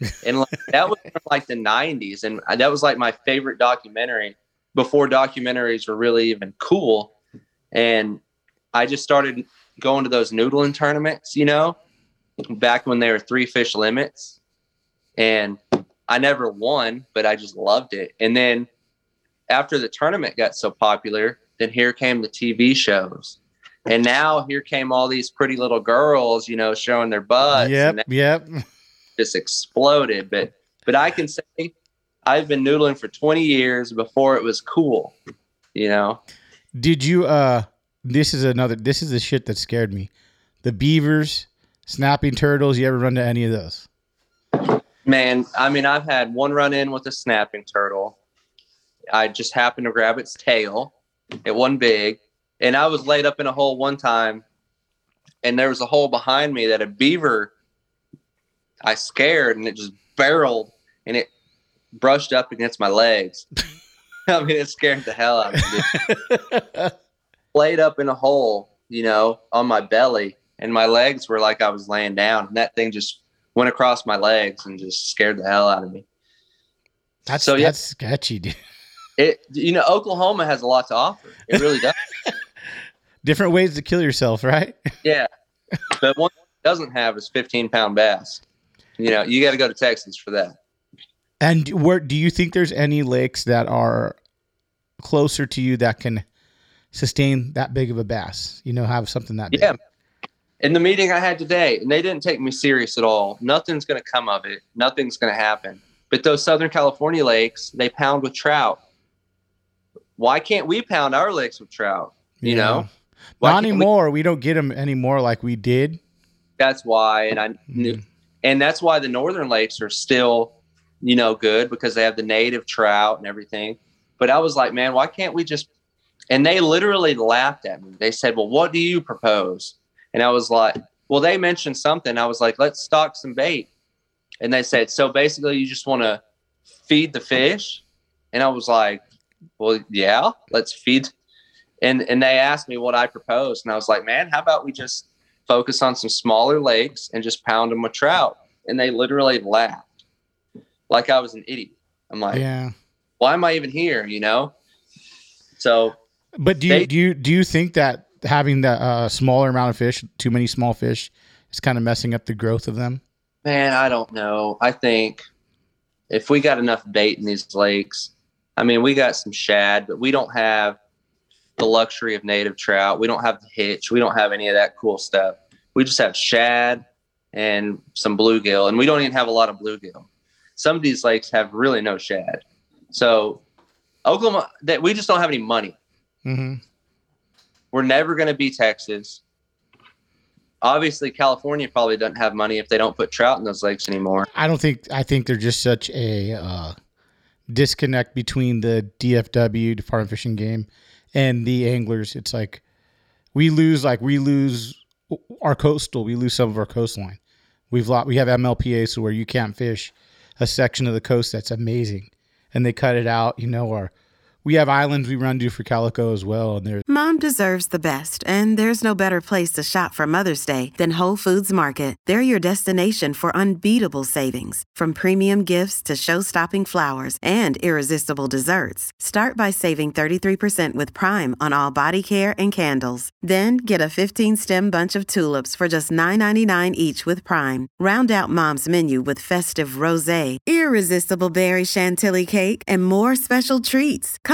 Speaker 2: And like, that was from like the 90s. And that was like my favorite documentary before documentaries were really even cool. And I just started going to those noodling tournaments, you know, back when they were three fish limits. And I never won, but I just loved it. And then after the tournament got so popular, then here came the TV shows. And now here came all these pretty little girls, you know, showing their butts.
Speaker 1: yep, yep.
Speaker 2: just exploded. But but I can say I've been noodling for 20 years before it was cool, you know.
Speaker 1: Did you uh this is another this is the shit that scared me. The beavers, snapping turtles, you ever run to any of those?
Speaker 2: Man, I mean, I've had one run in with a snapping turtle. I just happened to grab its tail. It wasn't big. And I was laid up in a hole one time and there was a hole behind me that a beaver I scared and it just barreled and it brushed up against my legs. I mean, it scared the hell out of me. Played up in a hole, you know, on my belly, and my legs were like I was laying down, and that thing just went across my legs and just scared the hell out of me.
Speaker 1: That's so, yeah, that's sketchy, dude.
Speaker 2: It you know, Oklahoma has a lot to offer. It really does.
Speaker 1: Different ways to kill yourself, right?
Speaker 2: Yeah. But one doesn't have is 15 pound bass. You know, you got to go to Texas for that.
Speaker 1: And where do you think there's any lakes that are closer to you that can sustain that big of a bass? You know, have something that big?
Speaker 2: Yeah. In the meeting I had today, and they didn't take me serious at all. Nothing's going to come of it. Nothing's going to happen. But those Southern California lakes, they pound with trout. Why can't we pound our lakes with trout? You yeah. know,
Speaker 1: why not anymore. We, we, don't get them anymore like we did.
Speaker 2: That's why, and I knew, mm. and that's why the northern lakes are still you know, good because they have the native trout and everything. But I was like, man, why can't we just? And they literally laughed at me. They said, well, what do you propose? And I was like, well, they mentioned something. I was like, let's stock some bait. And they said, so basically, you just want to feed the fish. And I was like, well, yeah, let's feed. And and they asked me what I proposed, and I was like, man, how about we just focus on some smaller lakes and just pound them with trout? And they literally laughed like I was an idiot. I'm like,
Speaker 1: yeah,
Speaker 2: why am I even here? You know. So,
Speaker 1: but do you they, do you do you think that having the uh, smaller amount of fish, too many small fish, is kind of messing up the growth of them?
Speaker 2: Man, I don't know. I think if we got enough bait in these lakes, I mean, we got some shad, but we don't have the luxury of native trout. We don't have the hitch. We don't have any of that cool stuff. We just have shad and some bluegill, and we don't even have a lot of bluegill some of these lakes have really no shad. So Oklahoma, that we just don't have any money.
Speaker 1: Mm-hmm.
Speaker 2: We're never going to be Texas. Obviously, California probably doesn't have money if they don't put trout in those lakes anymore.
Speaker 1: I don't think. I think they're just such a uh, disconnect between the DFW Department of Fishing Game and the anglers. It's like we lose, like we lose our coastal. We lose some of our coastline. We've lost. We have MLPA, so where you can't fish a section of the coast that's amazing, and they cut it out. You know, or we have islands we run to for calico as well, and there's
Speaker 3: mom deserves the best, and there's no better place to shop for Mother's Day than Whole Foods Market. They're your destination for unbeatable savings, from premium gifts to show-stopping flowers and irresistible desserts. Start by saving 33% with Prime on all body care and candles. Then get a 15-stem bunch of tulips for just $9.99 each with Prime. Round out Mom's menu with festive rosé, irresistible berry chantilly cake, and more special treats. Come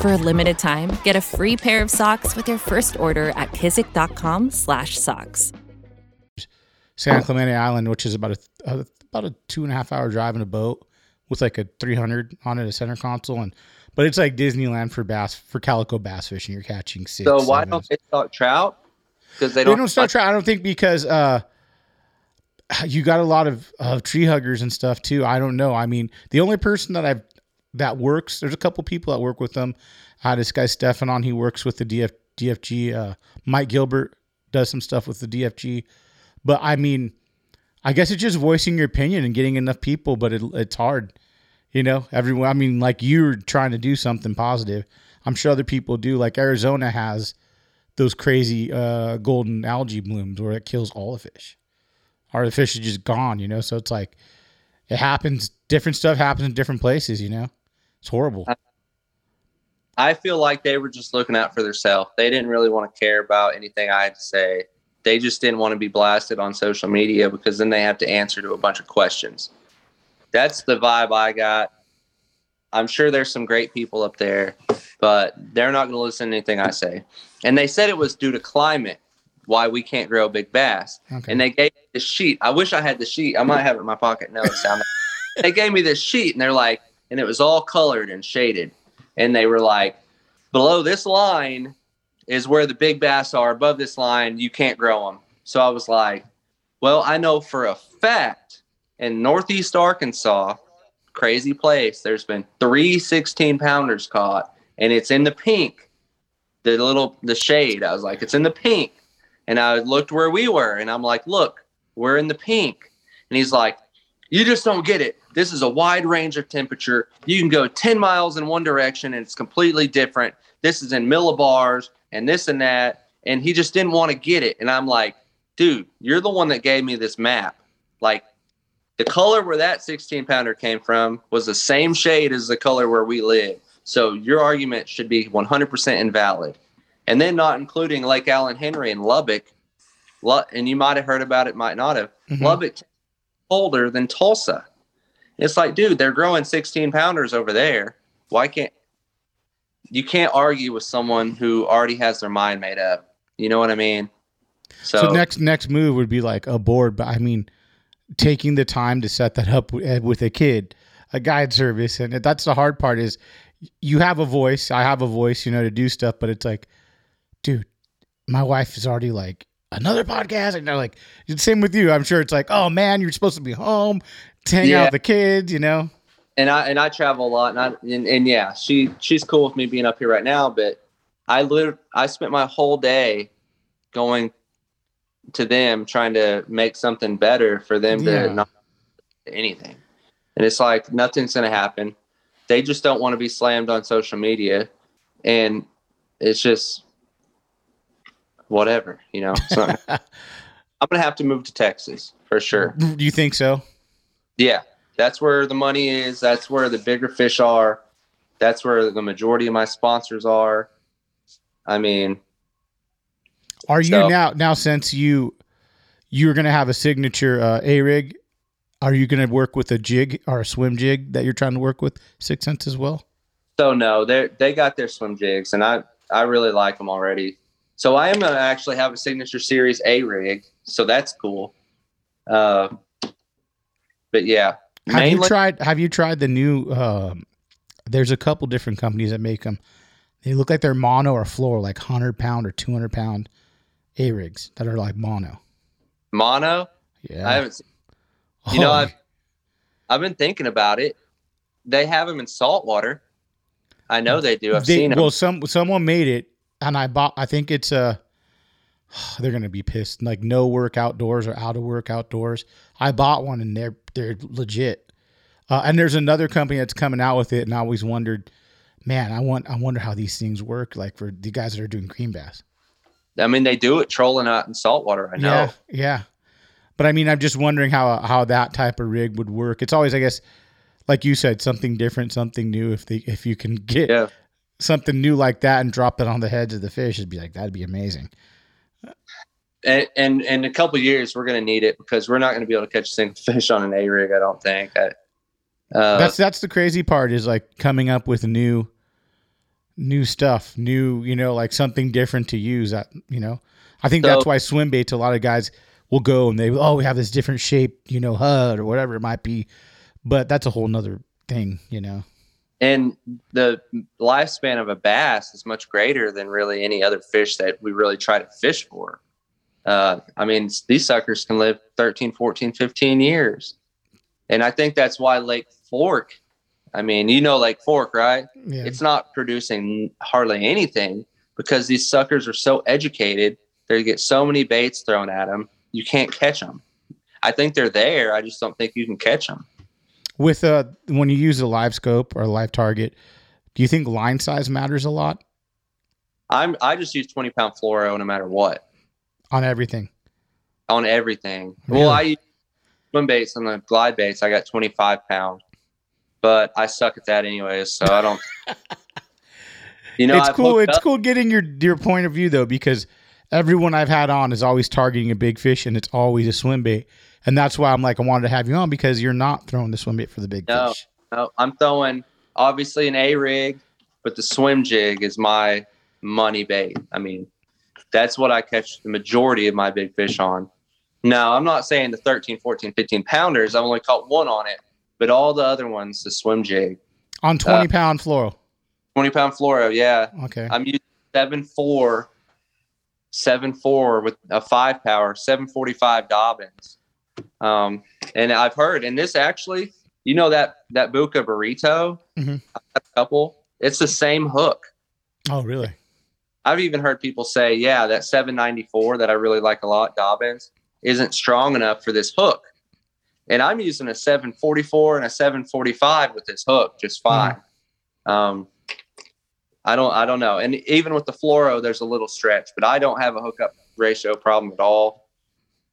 Speaker 4: For a limited time, get a free pair of socks with your first order at kizik.com slash socks.
Speaker 1: San Clemente Island, which is about a, a, about a two and a half hour drive in a boat with like a 300 on it, a center console. And, but it's like Disneyland for bass, for calico bass fishing. You're catching six.
Speaker 2: So why do don't they start trout?
Speaker 1: Because they don't, they don't start trout. I don't think because, uh, you got a lot of, of tree huggers and stuff too. I don't know. I mean, the only person that I've that works. There's a couple people that work with them. I had this guy Stefan on. He works with the DF, DFG. Uh, Mike Gilbert does some stuff with the DFG. But I mean, I guess it's just voicing your opinion and getting enough people. But it, it's hard, you know. Everyone. I mean, like you're trying to do something positive. I'm sure other people do. Like Arizona has those crazy uh, golden algae blooms where it kills all the fish. Or the fish is just gone, you know. So it's like it happens. Different stuff happens in different places, you know. It's horrible.
Speaker 2: Uh, I feel like they were just looking out for themselves. They didn't really want to care about anything I had to say. They just didn't want to be blasted on social media because then they have to answer to a bunch of questions. That's the vibe I got. I'm sure there's some great people up there, but they're not going to listen to anything I say. And they said it was due to climate. why we can't grow big bass.
Speaker 1: Okay.
Speaker 2: And they gave me the sheet. I wish I had the sheet. I might have it in my pocket. No, it's down there. they gave me this sheet and they're like, and it was all colored and shaded. And they were like, below this line is where the big bass are. Above this line, you can't grow them. So I was like, well, I know for a fact in Northeast Arkansas, crazy place, there's been three 16 pounders caught and it's in the pink, the little, the shade. I was like, it's in the pink. And I looked where we were and I'm like, look, we're in the pink. And he's like, you just don't get it. This is a wide range of temperature. You can go 10 miles in one direction and it's completely different. This is in millibars and this and that. And he just didn't want to get it. And I'm like, dude, you're the one that gave me this map. Like the color where that 16 pounder came from was the same shade as the color where we live. So your argument should be 100% invalid. And then not including Lake Alan Henry and Lubbock. And you might have heard about it, might not have.
Speaker 1: Mhm.
Speaker 2: Lubbock colder than Tulsa. It's like, dude, they're growing 16 pounders over there. Why can't you can't argue with someone who already has their mind made up? You know what I mean? So,
Speaker 1: So, next next move would be like a board, but I mean, taking the time to set that up with, eh, with a kid, a guide service, and that's the hard part is you have a voice. I have a voice, you know, to do stuff, but it's like, dude, my wife is already like another podcast, and they're like, same with you. I'm sure it's like, oh man, you're supposed to be home, to hang out with the kids, you know.
Speaker 2: and I and I travel a lot, and I and, and yeah, she she's cool with me being up here right now, but I live I spent my whole day going to them trying to make something better for them
Speaker 1: Yeah.
Speaker 2: to not anything, and it's like nothing's gonna happen. They just don't want to be slammed on social media, and it's just whatever, you know. Not- I'm gonna have to move to Texas for sure.
Speaker 1: Do you think so?
Speaker 2: Yeah, that's where the money is. That's where the bigger fish are. That's where the majority of my sponsors are. I mean,
Speaker 1: Are you
Speaker 2: So-
Speaker 1: now now since you you're gonna have a signature uh, a rig? Are you gonna work with a jig or a swim jig that you're trying to work with Six Sense as well?
Speaker 2: so no, they they got their swim jigs, and I I really like them already. So I am gonna actually have a signature series A rig, so that's cool. Uh, but yeah,
Speaker 1: Have you tried? Have you tried the new? Um, there's a couple different companies that make them. They look like they're mono or floor, like hundred pound or two hundred pound a rigs that are like mono.
Speaker 2: mono.
Speaker 1: Yeah,
Speaker 2: I haven't. Seen, you know,
Speaker 1: Oh,
Speaker 2: I've I've been thinking about it. They have them in saltwater. I know they do. I've
Speaker 1: they-
Speaker 2: seen them.
Speaker 1: well, some someone made it, and I bought. I think it's a. they're gonna be pissed. Like no work outdoors or out of work outdoors. I bought one, and they're they're legit. Uh, and there's another company that's coming out with it, and I always wondered, man, I want I wonder how these things work. Like for the guys that are doing green bass.
Speaker 2: I mean, they do it trolling out in saltwater. I know.
Speaker 1: Yeah, yeah. But I mean, I'm just wondering how how that type of rig would work. It's always, I guess, like you said, something different, something new. If they if you can get
Speaker 2: Yeah.
Speaker 1: something new like that and drop it on the heads of the fish, it'd be like that'd be amazing.
Speaker 2: And, and in a couple of years, we're going to need it because we're not going to be able to catch a single fish on an A rig. I don't think. I, uh,
Speaker 1: that's that's the crazy part is like coming up with new new stuff, new you know, like something different to use. That you know, I think that's why swim baits. A lot of guys will go and they oh we have this different shape, you know, HUD or whatever it might be, but that's a whole nother thing, you know.
Speaker 2: and the lifespan of a bass is much greater than really any other fish that we really try to fish for. Uh, I mean, these suckers can live 13, 14, 15 years. And I think that's why Lake Fork, I mean, you know Lake Fork, right?
Speaker 1: Yeah.
Speaker 2: it's not producing hardly anything because these suckers are so educated. They get so many baits thrown at them, you can't catch them. I think they're there. I just don't think you can catch them.
Speaker 1: With uh, when you use a LiveScope or a live target, do you think line size matters a lot
Speaker 2: I'm I just use 20 pound fluoro no matter what
Speaker 1: on everything?
Speaker 2: on everything.
Speaker 1: Really?
Speaker 2: Well, I swim baits on the glide baits. I got 25 pound, but I suck at that anyways. So I don't. You know,
Speaker 1: it's
Speaker 2: I've
Speaker 1: cool. It's
Speaker 2: up-
Speaker 1: cool getting your your point of view though, because everyone I've had on is always targeting a big fish, and it's always a swim bait, and that's why I'm like I wanted to have you on because you're not throwing the swim bait for the big
Speaker 2: No.
Speaker 1: fish.
Speaker 2: No, I'm throwing obviously an A rig, but the swim jig is my money bait. I mean, That's what I catch the majority of my big fish on. Now, I'm not saying the 13, 14, 15 pounders. I've only caught one on it, but all the other ones, the swim jig.
Speaker 1: On 20 uh, pound fluoro.
Speaker 2: 20 pound fluoro, yeah.
Speaker 1: Okay.
Speaker 2: I'm using seven four, seven four with a five power, 745 Dobyns. Um, and I've heard, and this actually, you know that that Buka burrito,
Speaker 1: mm-hmm.
Speaker 2: a couple, it's the same hook.
Speaker 1: Oh, really?
Speaker 2: I've even heard people say, yeah, that 794 that I really like a lot, Dobyns, isn't strong enough for this hook. And I'm using a 744 and a 745 with this hook just fine. Mm-hmm. Um, I don't I don't know. And even with the fluoro, there's a little stretch, but I don't have a hookup ratio problem at all.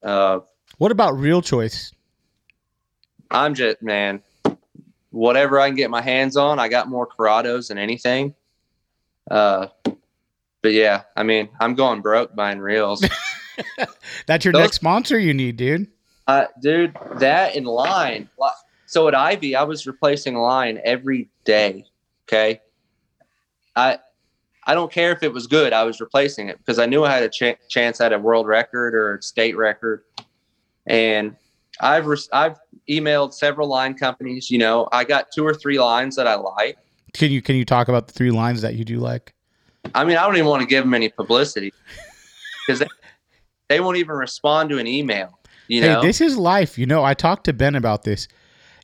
Speaker 2: Uh,
Speaker 1: what about reel choice?
Speaker 2: I'm just man, whatever I can get my hands on. I got more Curados than anything. Uh, but yeah, I mean, I'm going broke buying reels.
Speaker 1: That's your Those, next sponsor you need, dude.
Speaker 2: Uh, dude, that in line. So at Ivie, I was replacing line every day. Okay, I I don't care if it was good. I was replacing it because I knew I had a ch- chance at a world record or a state record. And I've re- I've emailed several line companies. You know, I got two or three lines that I like.
Speaker 1: Can you can you talk about the three lines that you do like?
Speaker 2: I mean, I don't even want to give them any publicity because they, they won't even respond to an email. You know,
Speaker 1: hey, this is life. You know, I talked to Ben about this.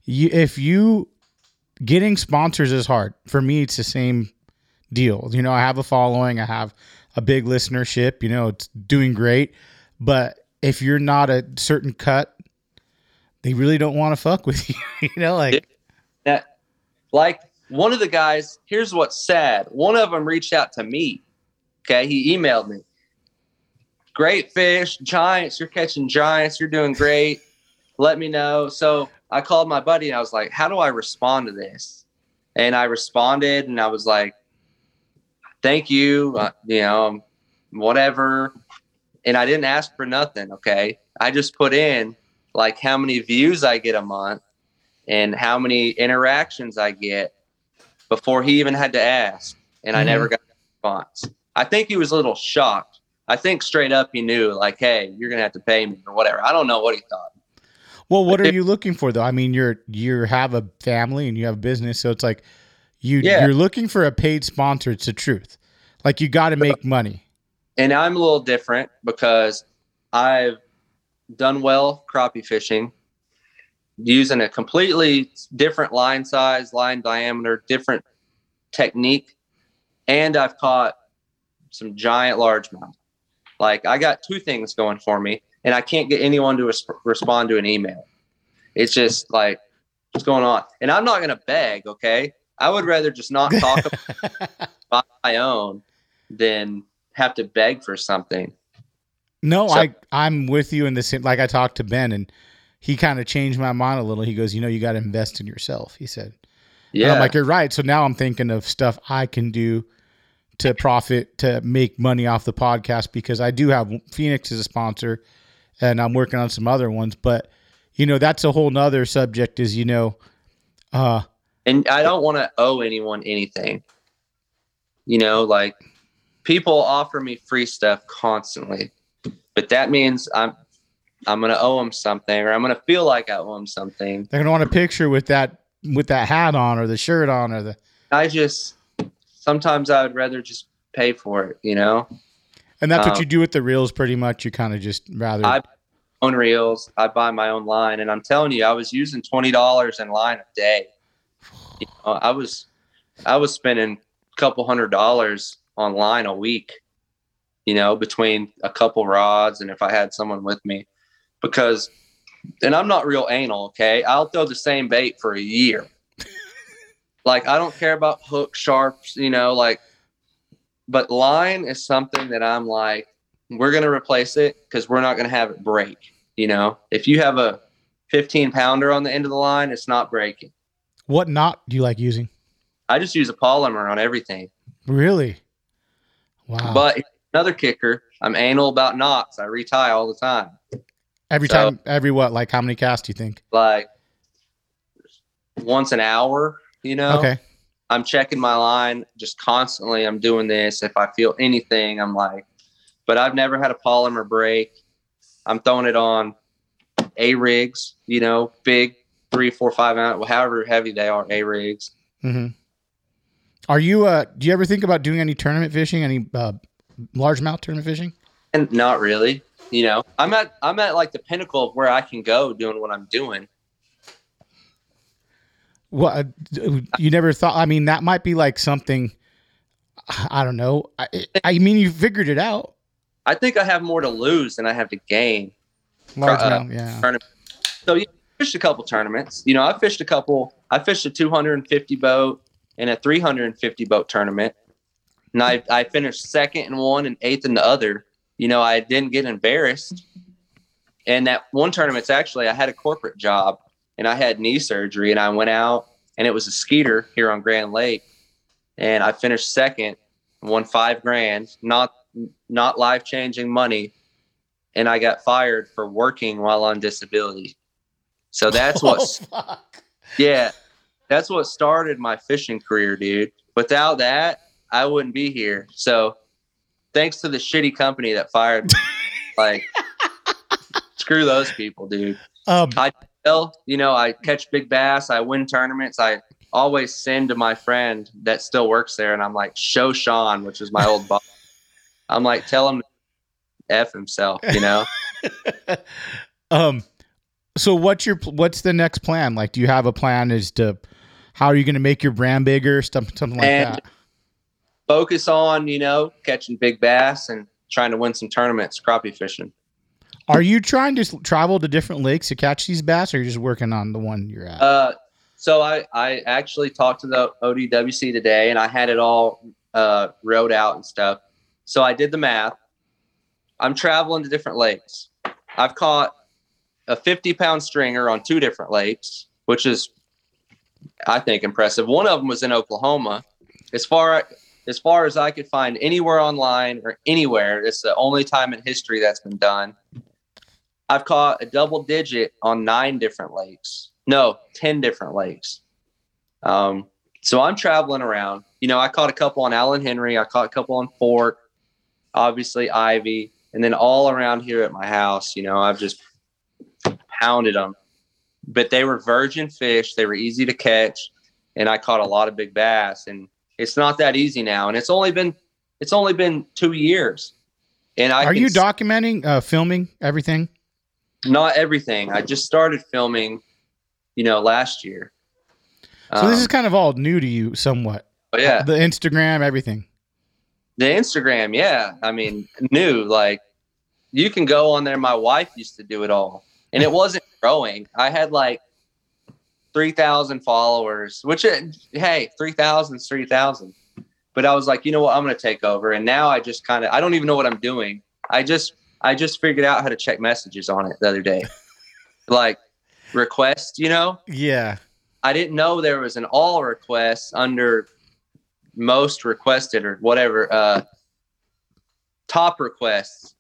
Speaker 1: You, if you getting sponsors is hard for me, it's the same deal. You know, I have a following, I have a big listenership, you know, it's doing great. But if you're not a certain cut, they really don't want to fuck with you. you know, like
Speaker 2: that like one of the guys, here's what's sad. One of them reached out to me. Okay, he emailed me. Great fish, giants, you're catching giants, you're doing great. Let me know. So I called my buddy and I was like, How do I respond to this? And I responded and I was like, thank you, uh, you know, whatever. And I didn't ask for nothing. Okay. I just put in like how many views I get a month and how many interactions I get before he even had to ask. And mm-hmm. I never got a response. I think he was a little shocked. I think straight up he knew, like, hey, you're gonna have to pay me or whatever. I don't know what he thought.
Speaker 1: Well, what but are you looking for though? I mean, you're you have a family and you have business, so it's like you yeah. you're looking for a paid sponsor. It's the truth. Like you got to make money.
Speaker 2: And I'm a little different because I've done well crappie fishing using a completely different line size, line diameter, different technique, and I've caught some giant largemouth. Like I got two things going for me, and I can't get anyone to res- respond to an email. It's just like what's going on, and I'm not gonna beg. Okay, I would rather just not talk about my own than have to beg for something.
Speaker 1: No, so, I I'm with you in this. Like I talked to Ben, and he kind of changed my mind a little. He goes, you know, you got to invest in yourself. He said, "Yeah." I'm like, you're right. So now I'm thinking of stuff I can do to profit to make money off the podcast because I do have Phoenix as a sponsor, and I'm working on some other ones. But you know, that's a whole nother subject. Is you know, uh,
Speaker 2: and I don't want to owe anyone anything. You know, like people offer me free stuff constantly, but that means I'm I'm gonna owe them something, or I'm gonna feel like I owe them something.
Speaker 1: They're gonna want a picture with that with that hat on, or the shirt on, or the.
Speaker 2: I just sometimes I would rather just pay for it, you know.
Speaker 1: And that's um, what you do with the reels, pretty much. You kind of just rather.
Speaker 2: I own reels. I buy my own line, and I'm telling you, I was using twenty dollars in line a day you know, I was I was spending a couple hundred dollars online a week, you know, between a couple rods and if I had someone with me. Because and I'm not real anal, okay? I'll throw the same bait for a year. like I don't care about hook sharps, you know, like but line is something that I'm like, we're gonna replace it because we're not gonna have it break. You know, if you have a 15 pounder on the end of the line, it's not breaking.
Speaker 1: What knot do you like using?
Speaker 2: I just use a Palomar on everything.
Speaker 1: Really? Wow.
Speaker 2: But another kicker, I'm anal about knots. I retie all the time.
Speaker 1: Every so, time, every what? Like how many casts do you think?
Speaker 2: Like once an hour, you know?
Speaker 1: Okay.
Speaker 2: I'm checking my line just constantly. I'm doing this. If I feel anything, I'm like, but I've never had a Palomar break. I'm throwing it on A rigs, you know, big three, four, five ounce, however heavy they are, A rigs.
Speaker 1: Mm-hmm. Are you? Uh, do you ever think about doing any tournament fishing? Any uh, largemouth tournament fishing?
Speaker 2: And not really. You know, I'm at I'm at like the pinnacle of where I can go doing what I'm doing.
Speaker 1: Well, you never thought. I mean, that might be like something. I don't know. I, I mean, you figured it out.
Speaker 2: I think I have more to lose than I have to gain.
Speaker 1: Largemouth, uh, yeah.
Speaker 2: Tournament. So you fished a couple tournaments. You know, I fished a couple. I fished a 250 boat and a 350 boat tournament, and I I finished second in one and eighth in the other. You know, I didn't get embarrassed. And that one tournament's actually I had a corporate job and I had knee surgery and I went out and it was a skeeter here on Grand Lake and I finished second, won five grand, not not life changing money, and I got fired for working while on disability. So that's what, oh, yeah, that's what started my fishing career, dude. Without that, I wouldn't be here. So thanks to the shitty company that fired me, like screw those people, dude. Um, I tell, you know, I catch big bass, I win tournaments, I always send to my friend that still works there, and I'm like, show Sean, which is my old boss. I'm like, tell him f himself, you know.
Speaker 1: um, so what's your what's the next plan? Like, do you have a plan as to how are you going to make your brand bigger, stuff, something like and that?
Speaker 2: Focus on you know catching big bass and trying to win some tournaments, crappie fishing.
Speaker 1: Are you trying to travel to different lakes to catch these bass, or are you just working on the one you're at?
Speaker 2: Uh, so I, I actually talked to the ODWC today and I had it all uh, wrote out and stuff. So I did the math. I'm traveling to different lakes. I've caught a 50 pound stringer on two different lakes, which is, I think, impressive. One of them was in Oklahoma. As far as far as I could find anywhere online or anywhere, it's the only time in history that's been done. I've caught a double digit on nine different lakes. No, 10 different lakes. Um, so I'm traveling around. You know, I caught a couple on Alan Henry, I caught a couple on Fork, obviously Ivie, and then all around here at my house, you know, I've just pounded them. But they were virgin fish, they were easy to catch, and I caught a lot of big bass. And it's not that easy now. And it's only been it's only been two years. And I
Speaker 1: are you documenting, uh, filming everything?
Speaker 2: Not everything. I just started filming you know, last year.
Speaker 1: So um, this is um, kind of all new to you, somewhat.
Speaker 2: Oh, yeah,
Speaker 1: the Instagram, everything.
Speaker 2: The Instagram, yeah. I mean, new. Like you can go on there. My wife used to do it all, and it wasn't growing. I had like three thousand followers, which it, hey, three thousand is three thousand. But I was like, you know what, I'm gonna take over. And now I just kind of I don't even know what I'm doing. I just I just figured out how to check messages on it the other day. like request, you know?
Speaker 1: Yeah.
Speaker 2: I didn't know there was an all request under most requested or whatever uh top requests.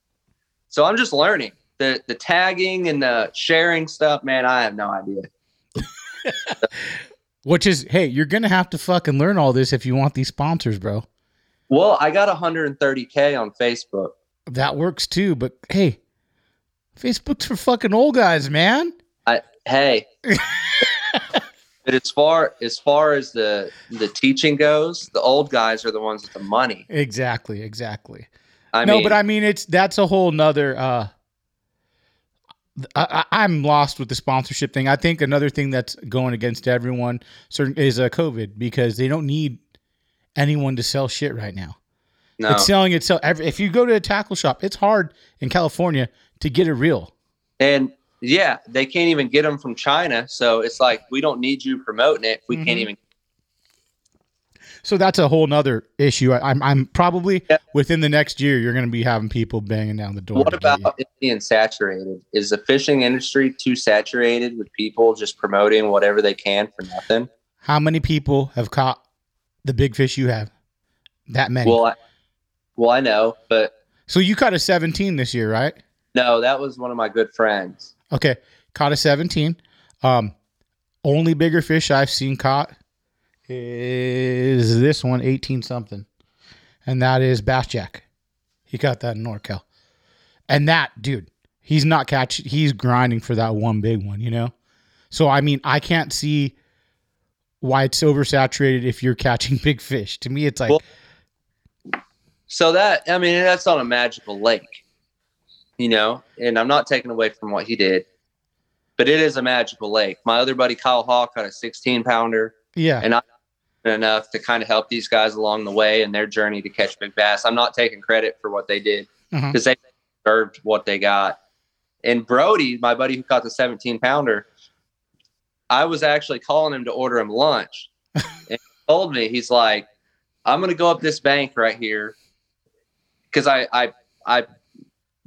Speaker 2: So I'm just learning. The the tagging and the sharing stuff, man, I have no idea.
Speaker 1: Which is, hey, you're gonna have to fucking learn all this if you want these sponsors, bro.
Speaker 2: Well, I got 130k on Facebook.
Speaker 1: That works too, but hey, Facebook's for fucking old guys, man.
Speaker 2: I hey. but as far as far as the the teaching goes, the old guys are the ones with the money.
Speaker 1: Exactly, exactly. I no, mean, but I mean it's that's a whole nother uh I, am lost with the sponsorship thing. I think another thing that's going against everyone certain is a uh, COVID because they don't need anyone to sell shit right now. No. It's selling itself. If you go to a tackle shop, it's hard in California to get a reel.
Speaker 2: And yeah, they can't even get them from China. So it's like we don't need you promoting it. We mm-hmm. can't even.
Speaker 1: So that's a whole nother issue. I, am I'm, I'm probably yeah. within the next year you're going to be having people banging down the door.
Speaker 2: What about it being saturated? Is the fishing industry too saturated with people just promoting whatever they can for nothing?
Speaker 1: How many people have caught the big fish you have? That many.
Speaker 2: Well, I, well, I know, but
Speaker 1: so you caught a 17 this year, right?
Speaker 2: No, that was one of my good friends.
Speaker 1: Okay, caught a 17. Um, only bigger fish I've seen caught is this one, 18 something, and that is bass jack. he caught that in NorCal. And that dude, he's not catching. He's grinding for that one big one, you know. So I mean, I can't see why it's oversaturated if you're catching big fish. To me, it's like.
Speaker 2: Well, so that I mean, that's on a magical lake, you know. And I'm not taking away from what he did, but it is a magical lake. My other buddy Kyle Hawk got a 16 pounder.
Speaker 1: Yeah.
Speaker 2: And I enough to kind of help these guys along the way in their journey to catch big bass. I'm not taking credit for what they did because
Speaker 1: Mhm.
Speaker 2: they deserved what they got. And Brody, my buddy who caught the 17 pounder, I was actually calling him to order him lunch. and he told me, he's like, I'm going to go up this bank right here. Cause I, I, I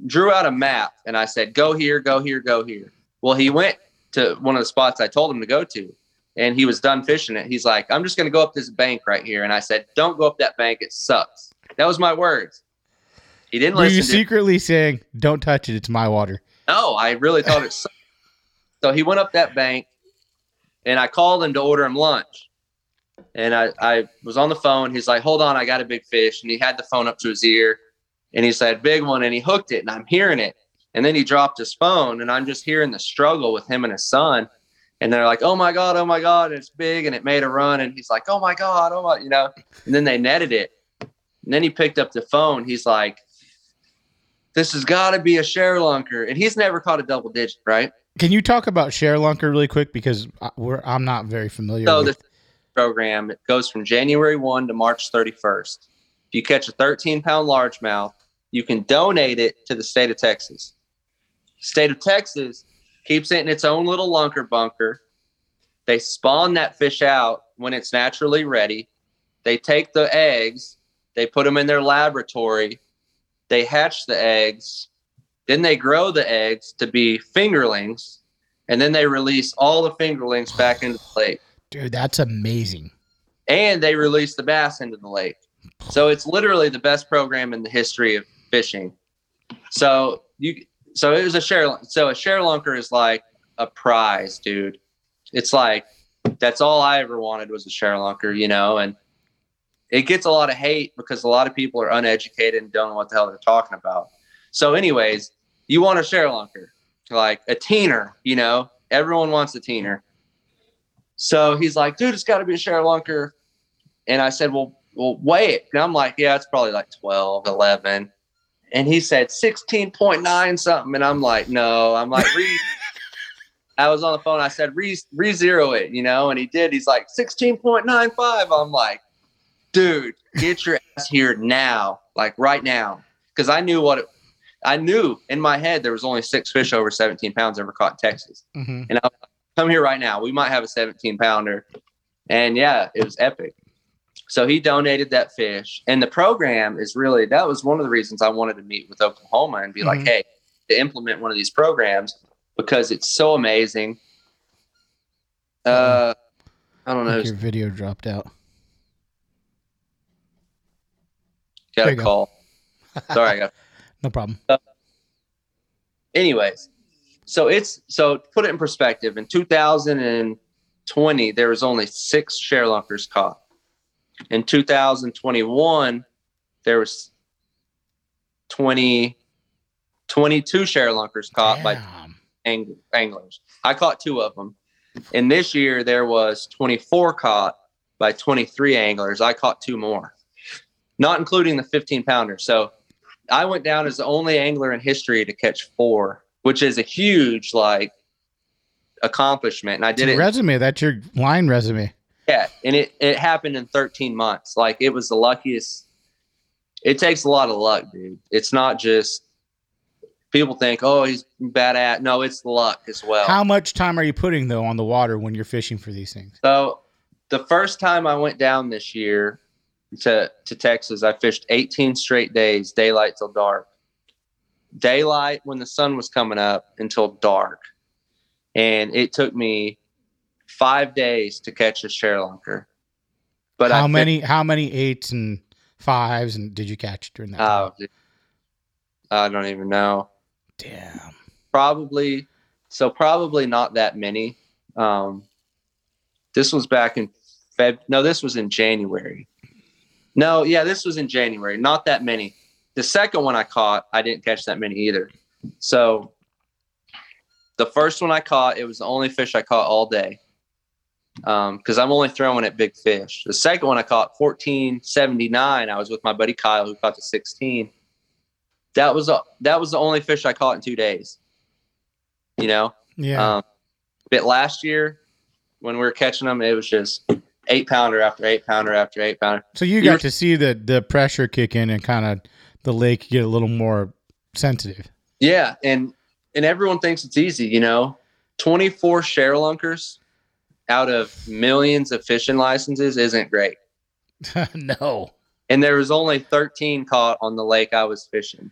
Speaker 2: drew out a map and I said, go here, go here, go here. Well, he went to one of the spots I told him to go to and he was done fishing it. He's like, I'm just going to go up this bank right here. And I said, don't go up that bank. It sucks. That was my words. He didn't
Speaker 1: Were you
Speaker 2: listen to
Speaker 1: secretly saying, "Don't touch it. It's my water."
Speaker 2: No, I really thought it sucked. So he went up that bank and I called him to order him lunch. And I, I was on the phone. He's like, hold on, I got a big fish. And he had the phone up to his ear and he said, big one. And he hooked it and I'm hearing it. And then he dropped his phone and I'm just hearing the struggle with him and his son. And they're like, oh my God, oh my God, it's big. And it made a run. And he's like, oh my God, oh my, you know, and then they netted it. And then he picked up the phone. He's like, this has got to be a ShareLunker. And he's never caught a double digit, right?
Speaker 1: Can you talk about ShareLunker really quick because I'm not very familiar.
Speaker 2: So
Speaker 1: with
Speaker 2: the program it goes from January 1 to March 31st. If you catch a 13 pound largemouth, you can donate it to the state of Texas. State of Texas keeps it in its own little lunker bunker. They spawn that fish out when it's naturally ready. They take the eggs, they put them in their laboratory, they hatch the eggs, then they grow the eggs to be fingerlings, and then they release all the fingerlings back into the lake
Speaker 1: dude, that's amazing.
Speaker 2: and they release the bass into the lake. So it's literally the best program in the history of fishing. So you so it was a share so a ShareLunker is like a prize, dude. It's like that's all I ever wanted was a ShareLunker, you know, and it gets a lot of hate because a lot of people are uneducated and don't know what the hell they're talking about. So, anyways, you want a ShareLunker, like a teener, you know, everyone wants a teener. So he's like, dude, it's got to be a ShareLunker. And I said, well, well, weigh it. And I'm like, yeah, it's probably like 12, 11. And he said 16.9 something. And I'm like, no, I'm like, re- I was on the phone. I said, re, re zero it, you know, and he did. He's like 16.95. I'm like, dude, get your ass here now, like right now. Cause I knew what it, I knew in my head there was only six fish over 17 pounds ever caught in Texas.
Speaker 1: hmm
Speaker 2: And I was like, come here right now. We might have a 17 pounder. And yeah, it was epic. So he donated that fish. And the program is really, that was one of the reasons I wanted to meet with Oklahoma and be like,
Speaker 1: Mhm.
Speaker 2: hey, to implement one of these programs because it's so amazing. Uh, I don't know.
Speaker 1: your video dropped out.
Speaker 2: Got a
Speaker 1: go.
Speaker 2: call. Sorry, I got
Speaker 1: No problem.
Speaker 2: anyways so it's so put it in perspective in 2020 there was only six ShareLunkers caught in 2021 there was 20 22 ShareLunkers caught by ang- anglers. I caught two of them. And this year there was 24 caught by 23 anglers. I caught two more. Not including the 15 pounder so i went down as the only angler in history to catch four which is a huge like accomplishment and i
Speaker 1: It's
Speaker 2: did
Speaker 1: a
Speaker 2: it
Speaker 1: resume. That's your line resume.
Speaker 2: Yeah and it, it happened in 13 months like it was the luckiest it takes a lot of luck dude it's not just people think oh he's bad at no it's luck as well
Speaker 1: How much time are you putting though on the water when you're fishing for these things?
Speaker 2: So the first time I went down this year to to Texas, I fished 18 straight days, daylight till dark. Daylight when the sun was coming up until dark. And it took me five days to catch a ShareLunker. But
Speaker 1: how
Speaker 2: I
Speaker 1: many how many eights and fives and did you catch during that?
Speaker 2: Oh. I don't even know.
Speaker 1: Damn.
Speaker 2: probably so probably not that many um this was back in feb no this was in january no yeah this was in january not that many the second one I caught, I didn't catch that many either. So the first one I caught, it was the only fish I caught all day. Um, because I'm only throwing at big fish. The second one I caught 1479. I was with my buddy Kyle who caught the 16. That was a, that was the only fish I caught in two days. You know?
Speaker 1: Yeah.
Speaker 2: Um, but last year when we were catching them, it was just eight pounder after eight pounder after eight pounder.
Speaker 1: so you got to see the the pressure kick in and kind of the lake get a little more sensitive.
Speaker 2: Yeah, and and everyone thinks it's easy, you know. 24 ShareLunkers out of millions of fishing licenses isn't great.
Speaker 1: no.
Speaker 2: And there was only 13 caught on the lake I was fishing.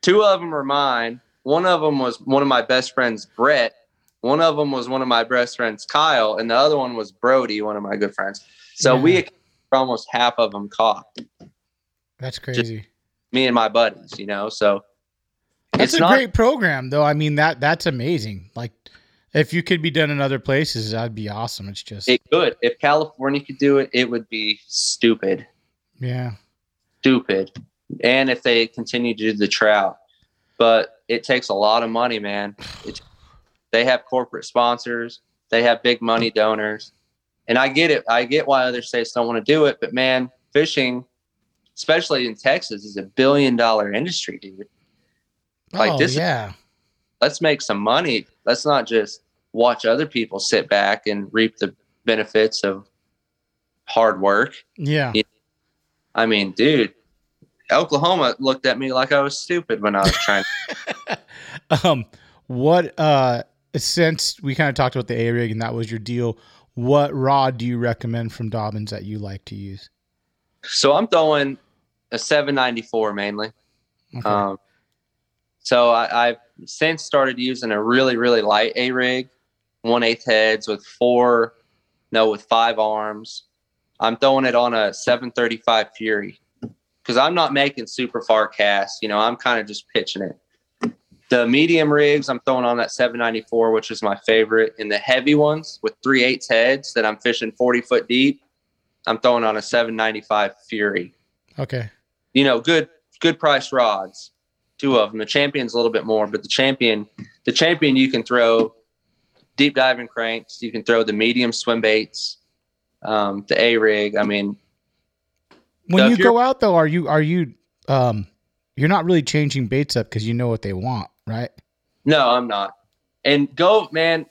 Speaker 2: Two of them were mine. One of them was one of my best friends, Brett. One of them was one of my best friends, Kyle, and the other one was Brody, one of my good friends. So
Speaker 1: Yeah.
Speaker 2: we almost half of them caught.
Speaker 1: That's crazy.
Speaker 2: Me and my buddies, you know. So
Speaker 1: That's
Speaker 2: it's
Speaker 1: a
Speaker 2: not
Speaker 1: great program though. I mean that that's amazing. Like if you could be done in other places, that'd be awesome. It's just
Speaker 2: it could. If California could do it, it would be stupid.
Speaker 1: yeah.
Speaker 2: stupid. And if they continue to do the trout, but it takes a lot of money, man. It, they have corporate sponsors, they have big money donors, and I get it. I get why other states don't want to do it, but man, fishing, especially in Texas, is a billion dollar industry, dude. Like
Speaker 1: oh,
Speaker 2: this-
Speaker 1: yeah.
Speaker 2: Let's make some money. Let's not just watch other people sit back and reap the benefits of hard work.
Speaker 1: Yeah.
Speaker 2: I mean, dude, Oklahoma looked at me like I was stupid when I was trying.
Speaker 1: um what uh since we kind of talked about the A rig and that was your deal, what rod do you recommend from Dobyns that you like to use?
Speaker 2: so I'm throwing a 794 mainly.
Speaker 1: Okay.
Speaker 2: Um, so I, I've since started using a really, really light A rig, one eighth heads with four, no, with five arms. I'm throwing it on a 735 Fury because I'm not making super far casts. You know, I'm kind of just pitching it. The medium rigs I'm throwing on that 794, which is my favorite, and the heavy ones with three eighths heads that I'm fishing 40 foot deep, I'm throwing on a 795 Fury
Speaker 1: okay.
Speaker 2: you know, good good price rods. Two of them. The champion's a little bit more, but the champion, the champion, you can throw deep diving cranks. You can throw the medium swim baits, um, the A rig. I mean,
Speaker 1: When
Speaker 2: So
Speaker 1: you go out though, are you are you um you're not really changing baits up because you know what they want, right?
Speaker 2: no, I'm not. And go, man.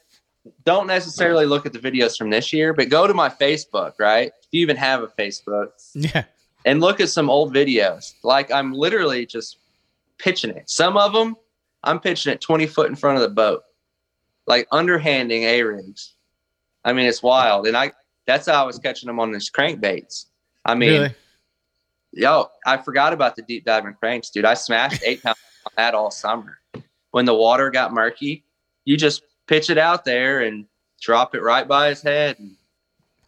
Speaker 2: Don't necessarily look at the videos from this year, but go to my Facebook, right? If you even have a Facebook,
Speaker 1: Yeah.
Speaker 2: and look at some old videos. Like I'm literally just pitching it. Some of them I'm pitching it 20 foot in front of the boat, like underhanding A rigs. I mean, it's wild. And I, that's how I was catching them on these crankbaits. I mean,
Speaker 1: really?
Speaker 2: yo, I forgot about the deep diving cranks, dude. I smashed eight pounds on that all summer. When the water got murky, you just pitch it out there and drop it right by his head and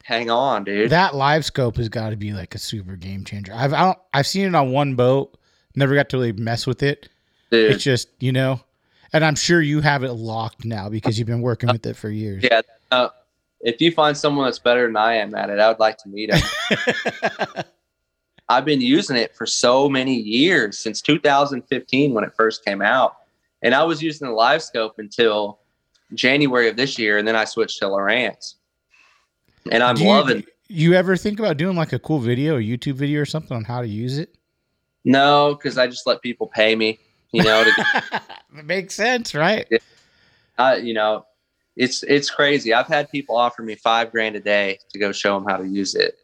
Speaker 2: hang on, dude.
Speaker 1: That LiveScope has got to be like a super game changer. I've I don't, I've seen it on one boat, never got to really mess with it.
Speaker 2: dude.
Speaker 1: It's just you know, and I'm sure you have it locked now because you've been working with it for years.
Speaker 2: Yeah. Uh, if you find someone that's better than I am at it, I would like to meet him. I've been using it for so many years since 2015 when it first came out, and I was using the LiveScope until January of this year, and then I switched to Lowrance, and I'm
Speaker 1: you,
Speaker 2: loving.
Speaker 1: You ever think about doing like a cool video, a YouTube video or something on how to use it?
Speaker 2: No, because I just let people pay me. You know, to,
Speaker 1: it makes sense, right?
Speaker 2: uh, you know, it's it's crazy. I've had people offer me five grand a day to go show them how to use it.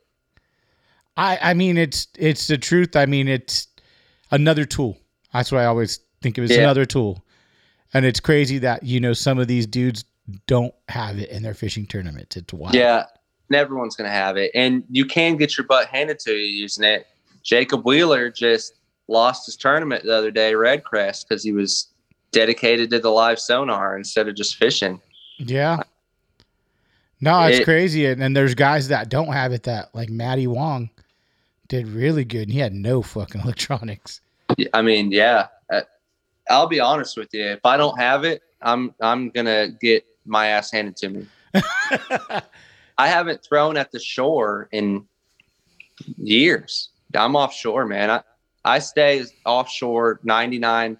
Speaker 1: I I mean it's it's the truth. I mean it's another tool. That's what I always think of. It's
Speaker 2: Yeah.
Speaker 1: another tool, and it's crazy that you know some of these dudes don't have it in their fishing tournaments. It's wild.
Speaker 2: Yeah, everyone's gonna have it, and you can get your butt handed to you using it. Jacob Wheeler just lost his tournament the other day, Red Crest, because he was dedicated to the live sonar instead of just fishing.
Speaker 1: Yeah. No, it's
Speaker 2: It-
Speaker 1: crazy, and, and there's guys that don't have it. That like Matty Wong did really good, and he had no fucking electronics.
Speaker 2: I mean, yeah, uh, I'll be honest with you. If I don't have it, I'm I'm gonna get my ass handed to me. I haven't thrown at the shore in years. I'm offshore, man. I I stay offshore 99%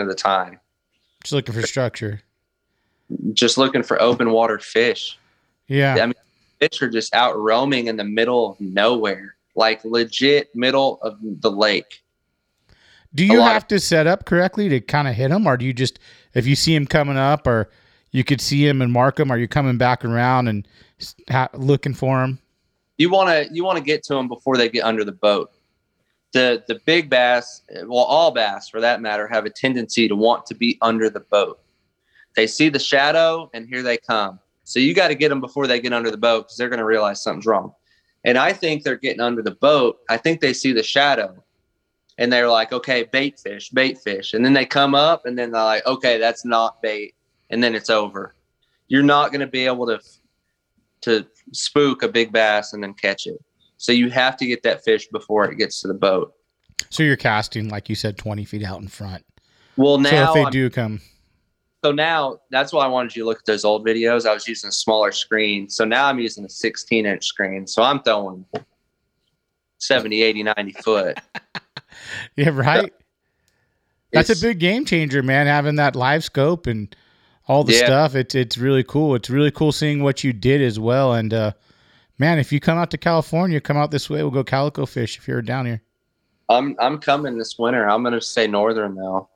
Speaker 2: of the time,
Speaker 1: Just looking for structure.
Speaker 2: just looking for open water fish.
Speaker 1: Yeah.
Speaker 2: I mean, fish are just out roaming in the middle of nowhere, like legit middle of the lake.
Speaker 1: Do you have to set up correctly to kind of hit them, or do you just if you see them coming up, or you could see them and mark them, are you coming back around and ha- looking for him?
Speaker 2: You want to you want to get to them before they get under the boat. The the big bass, well, all bass for that matter, have a tendency to want to be under the boat. They see the shadow, and here they come. So you got to get them before they get under the boat because they're going to realize something's wrong. And I think they're getting under the boat. I think they see the shadow, and they're like, "Okay, bait fish, bait fish," and then they come up, and then they're like, "Okay, that's not bait," and then it's over. You're not going to be able to to spook a big bass and then catch it. So you have to get that fish before it gets to the boat.
Speaker 1: So you're casting, like you said, twenty feet out in front.
Speaker 2: Well,
Speaker 1: so
Speaker 2: now
Speaker 1: if they
Speaker 2: I'm-
Speaker 1: do come,
Speaker 2: so now that's why I wanted you to look at those old videos. I was using a smaller screen. So now I'm using a 16 inch screen. So I'm throwing 70, 80, 90 foot.
Speaker 1: yeah, right. That's a big game changer, man. Having that LiveScope and all the
Speaker 2: Yeah.
Speaker 1: stuff. It's it's really cool. It's really cool seeing what you did as well. And uh, man, if you come out to California, come out this way. We'll go calico fish if you're down here.
Speaker 2: I'm I'm coming this winter. I'm gonna stay northern though.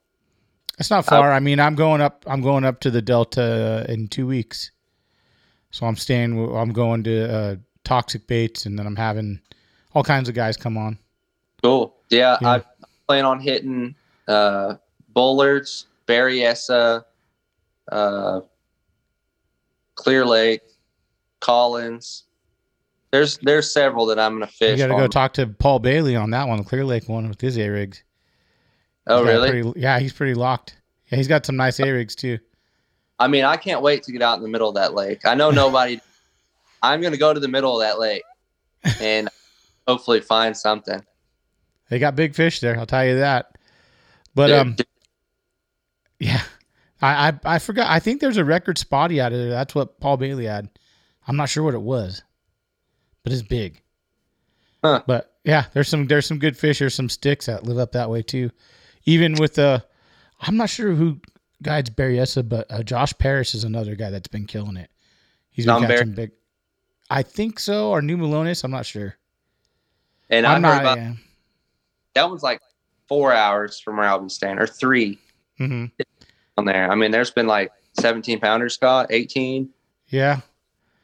Speaker 1: It's not far. I mean, I'm going up. I'm going up to the Delta in two weeks, so I'm staying. I'm going to uh, Toxic Baits, and then I'm having all kinds of guys come on.
Speaker 2: Cool. Yeah,
Speaker 1: Yeah.
Speaker 2: I plan on hitting uh Bullards, Berryessa, uh Clear Lake, Collins. There's there's several that I'm gonna fish.
Speaker 1: You got to go talk to Paul Bailey on that one, the Clear Lake one with his A rigs.
Speaker 2: oh really?
Speaker 1: Pretty, yeah, he's pretty locked. Yeah, he's got some nice A rigs too.
Speaker 2: I mean, I can't wait to get out in the middle of that lake. I know nobody. I'm gonna go to the middle of that lake and hopefully find something.
Speaker 1: They got big fish there. I'll tell you that. But
Speaker 2: Dude,
Speaker 1: um, yeah, I, I I forgot. I think there's a record spotty out of there. That's what Paul Bailey had. I'm not sure what it was, but it's big.
Speaker 2: Huh.
Speaker 1: But yeah, there's some there's some good fish. There's some sticks that live up that way too. Even with the, I'm not sure who guides Berryessa, but uh, Josh Paris is another guy that's been killing it. He's been
Speaker 2: Barry-
Speaker 1: catching big. I think so, or New Melones. I'm not sure.
Speaker 2: and I
Speaker 1: I'm not.
Speaker 2: about
Speaker 1: yeah.
Speaker 2: that one's like four hours from where I'll be staying, or three
Speaker 1: hmm
Speaker 2: on there. I mean, there's been like 17 pounders, Scott, 18.
Speaker 1: Yeah.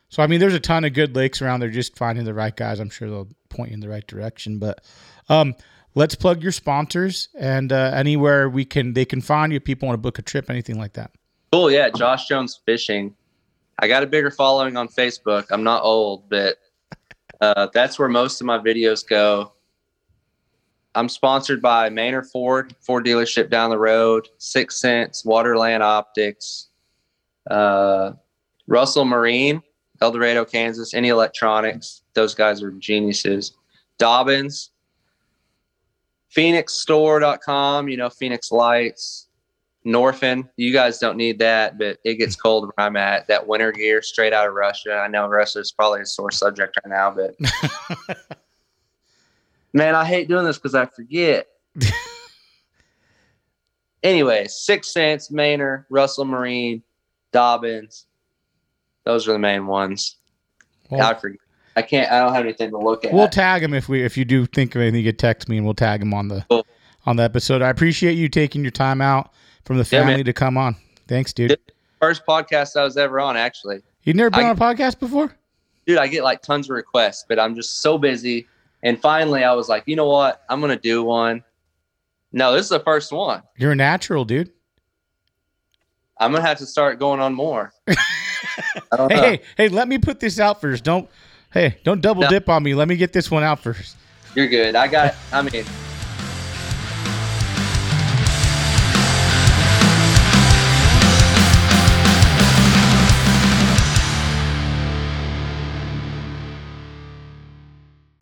Speaker 1: So I mean, there's a ton of good lakes around there. Just finding the right guys, I'm sure they'll point you in the right direction. But um, let's plug your sponsors and uh, anywhere we can they can find you. If people want to book a trip, anything like that.
Speaker 2: Cool, yeah. Josh Jones Fishing. I got a bigger following on Facebook. I'm not old, but uh, that's where most of my videos go. I'm sponsored by Manor Ford, Ford dealership down the road, Six Sense, Waterland Optics, uh, Russell Marine, El Dorado, Kansas, Any Electronics. Those guys are geniuses. Dobyns, PhoenixStore.com, you know, Phoenix Lights, Norfin. You guys don't need that, but it gets cold where I'm at. That winter gear straight out of Russia. I know Russia is probably a sore subject right now, but man, I hate doing this because I forget. anyway, Six Sense, Manor, Russell Marine, Dobyns. Those are the main ones. I forget. I can't. I don't have anything to look at.
Speaker 1: we'll tag him if we if you do think of anything. You could text me and we'll tag him on the
Speaker 2: Cool.
Speaker 1: on the episode. I appreciate you taking your time out from the
Speaker 2: Yeah,
Speaker 1: family to come on. Thanks, dude.
Speaker 2: Yeah. First podcast I was ever on, actually.
Speaker 1: You've never been
Speaker 2: I-
Speaker 1: on a podcast before?
Speaker 2: dude, I get like tons of requests, but I'm just so busy. And finally, I was like, you know what? I'm gonna do one. No, this is the first one.
Speaker 1: You're a natural, dude.
Speaker 2: I'm gonna have to start going on more. I don't
Speaker 1: Hey,
Speaker 2: know.
Speaker 1: hey, hey, let me put this out first. Don't hey, don't double
Speaker 2: No.
Speaker 1: dip on me. Let me get this one out first.
Speaker 2: You're good. I got. I mean,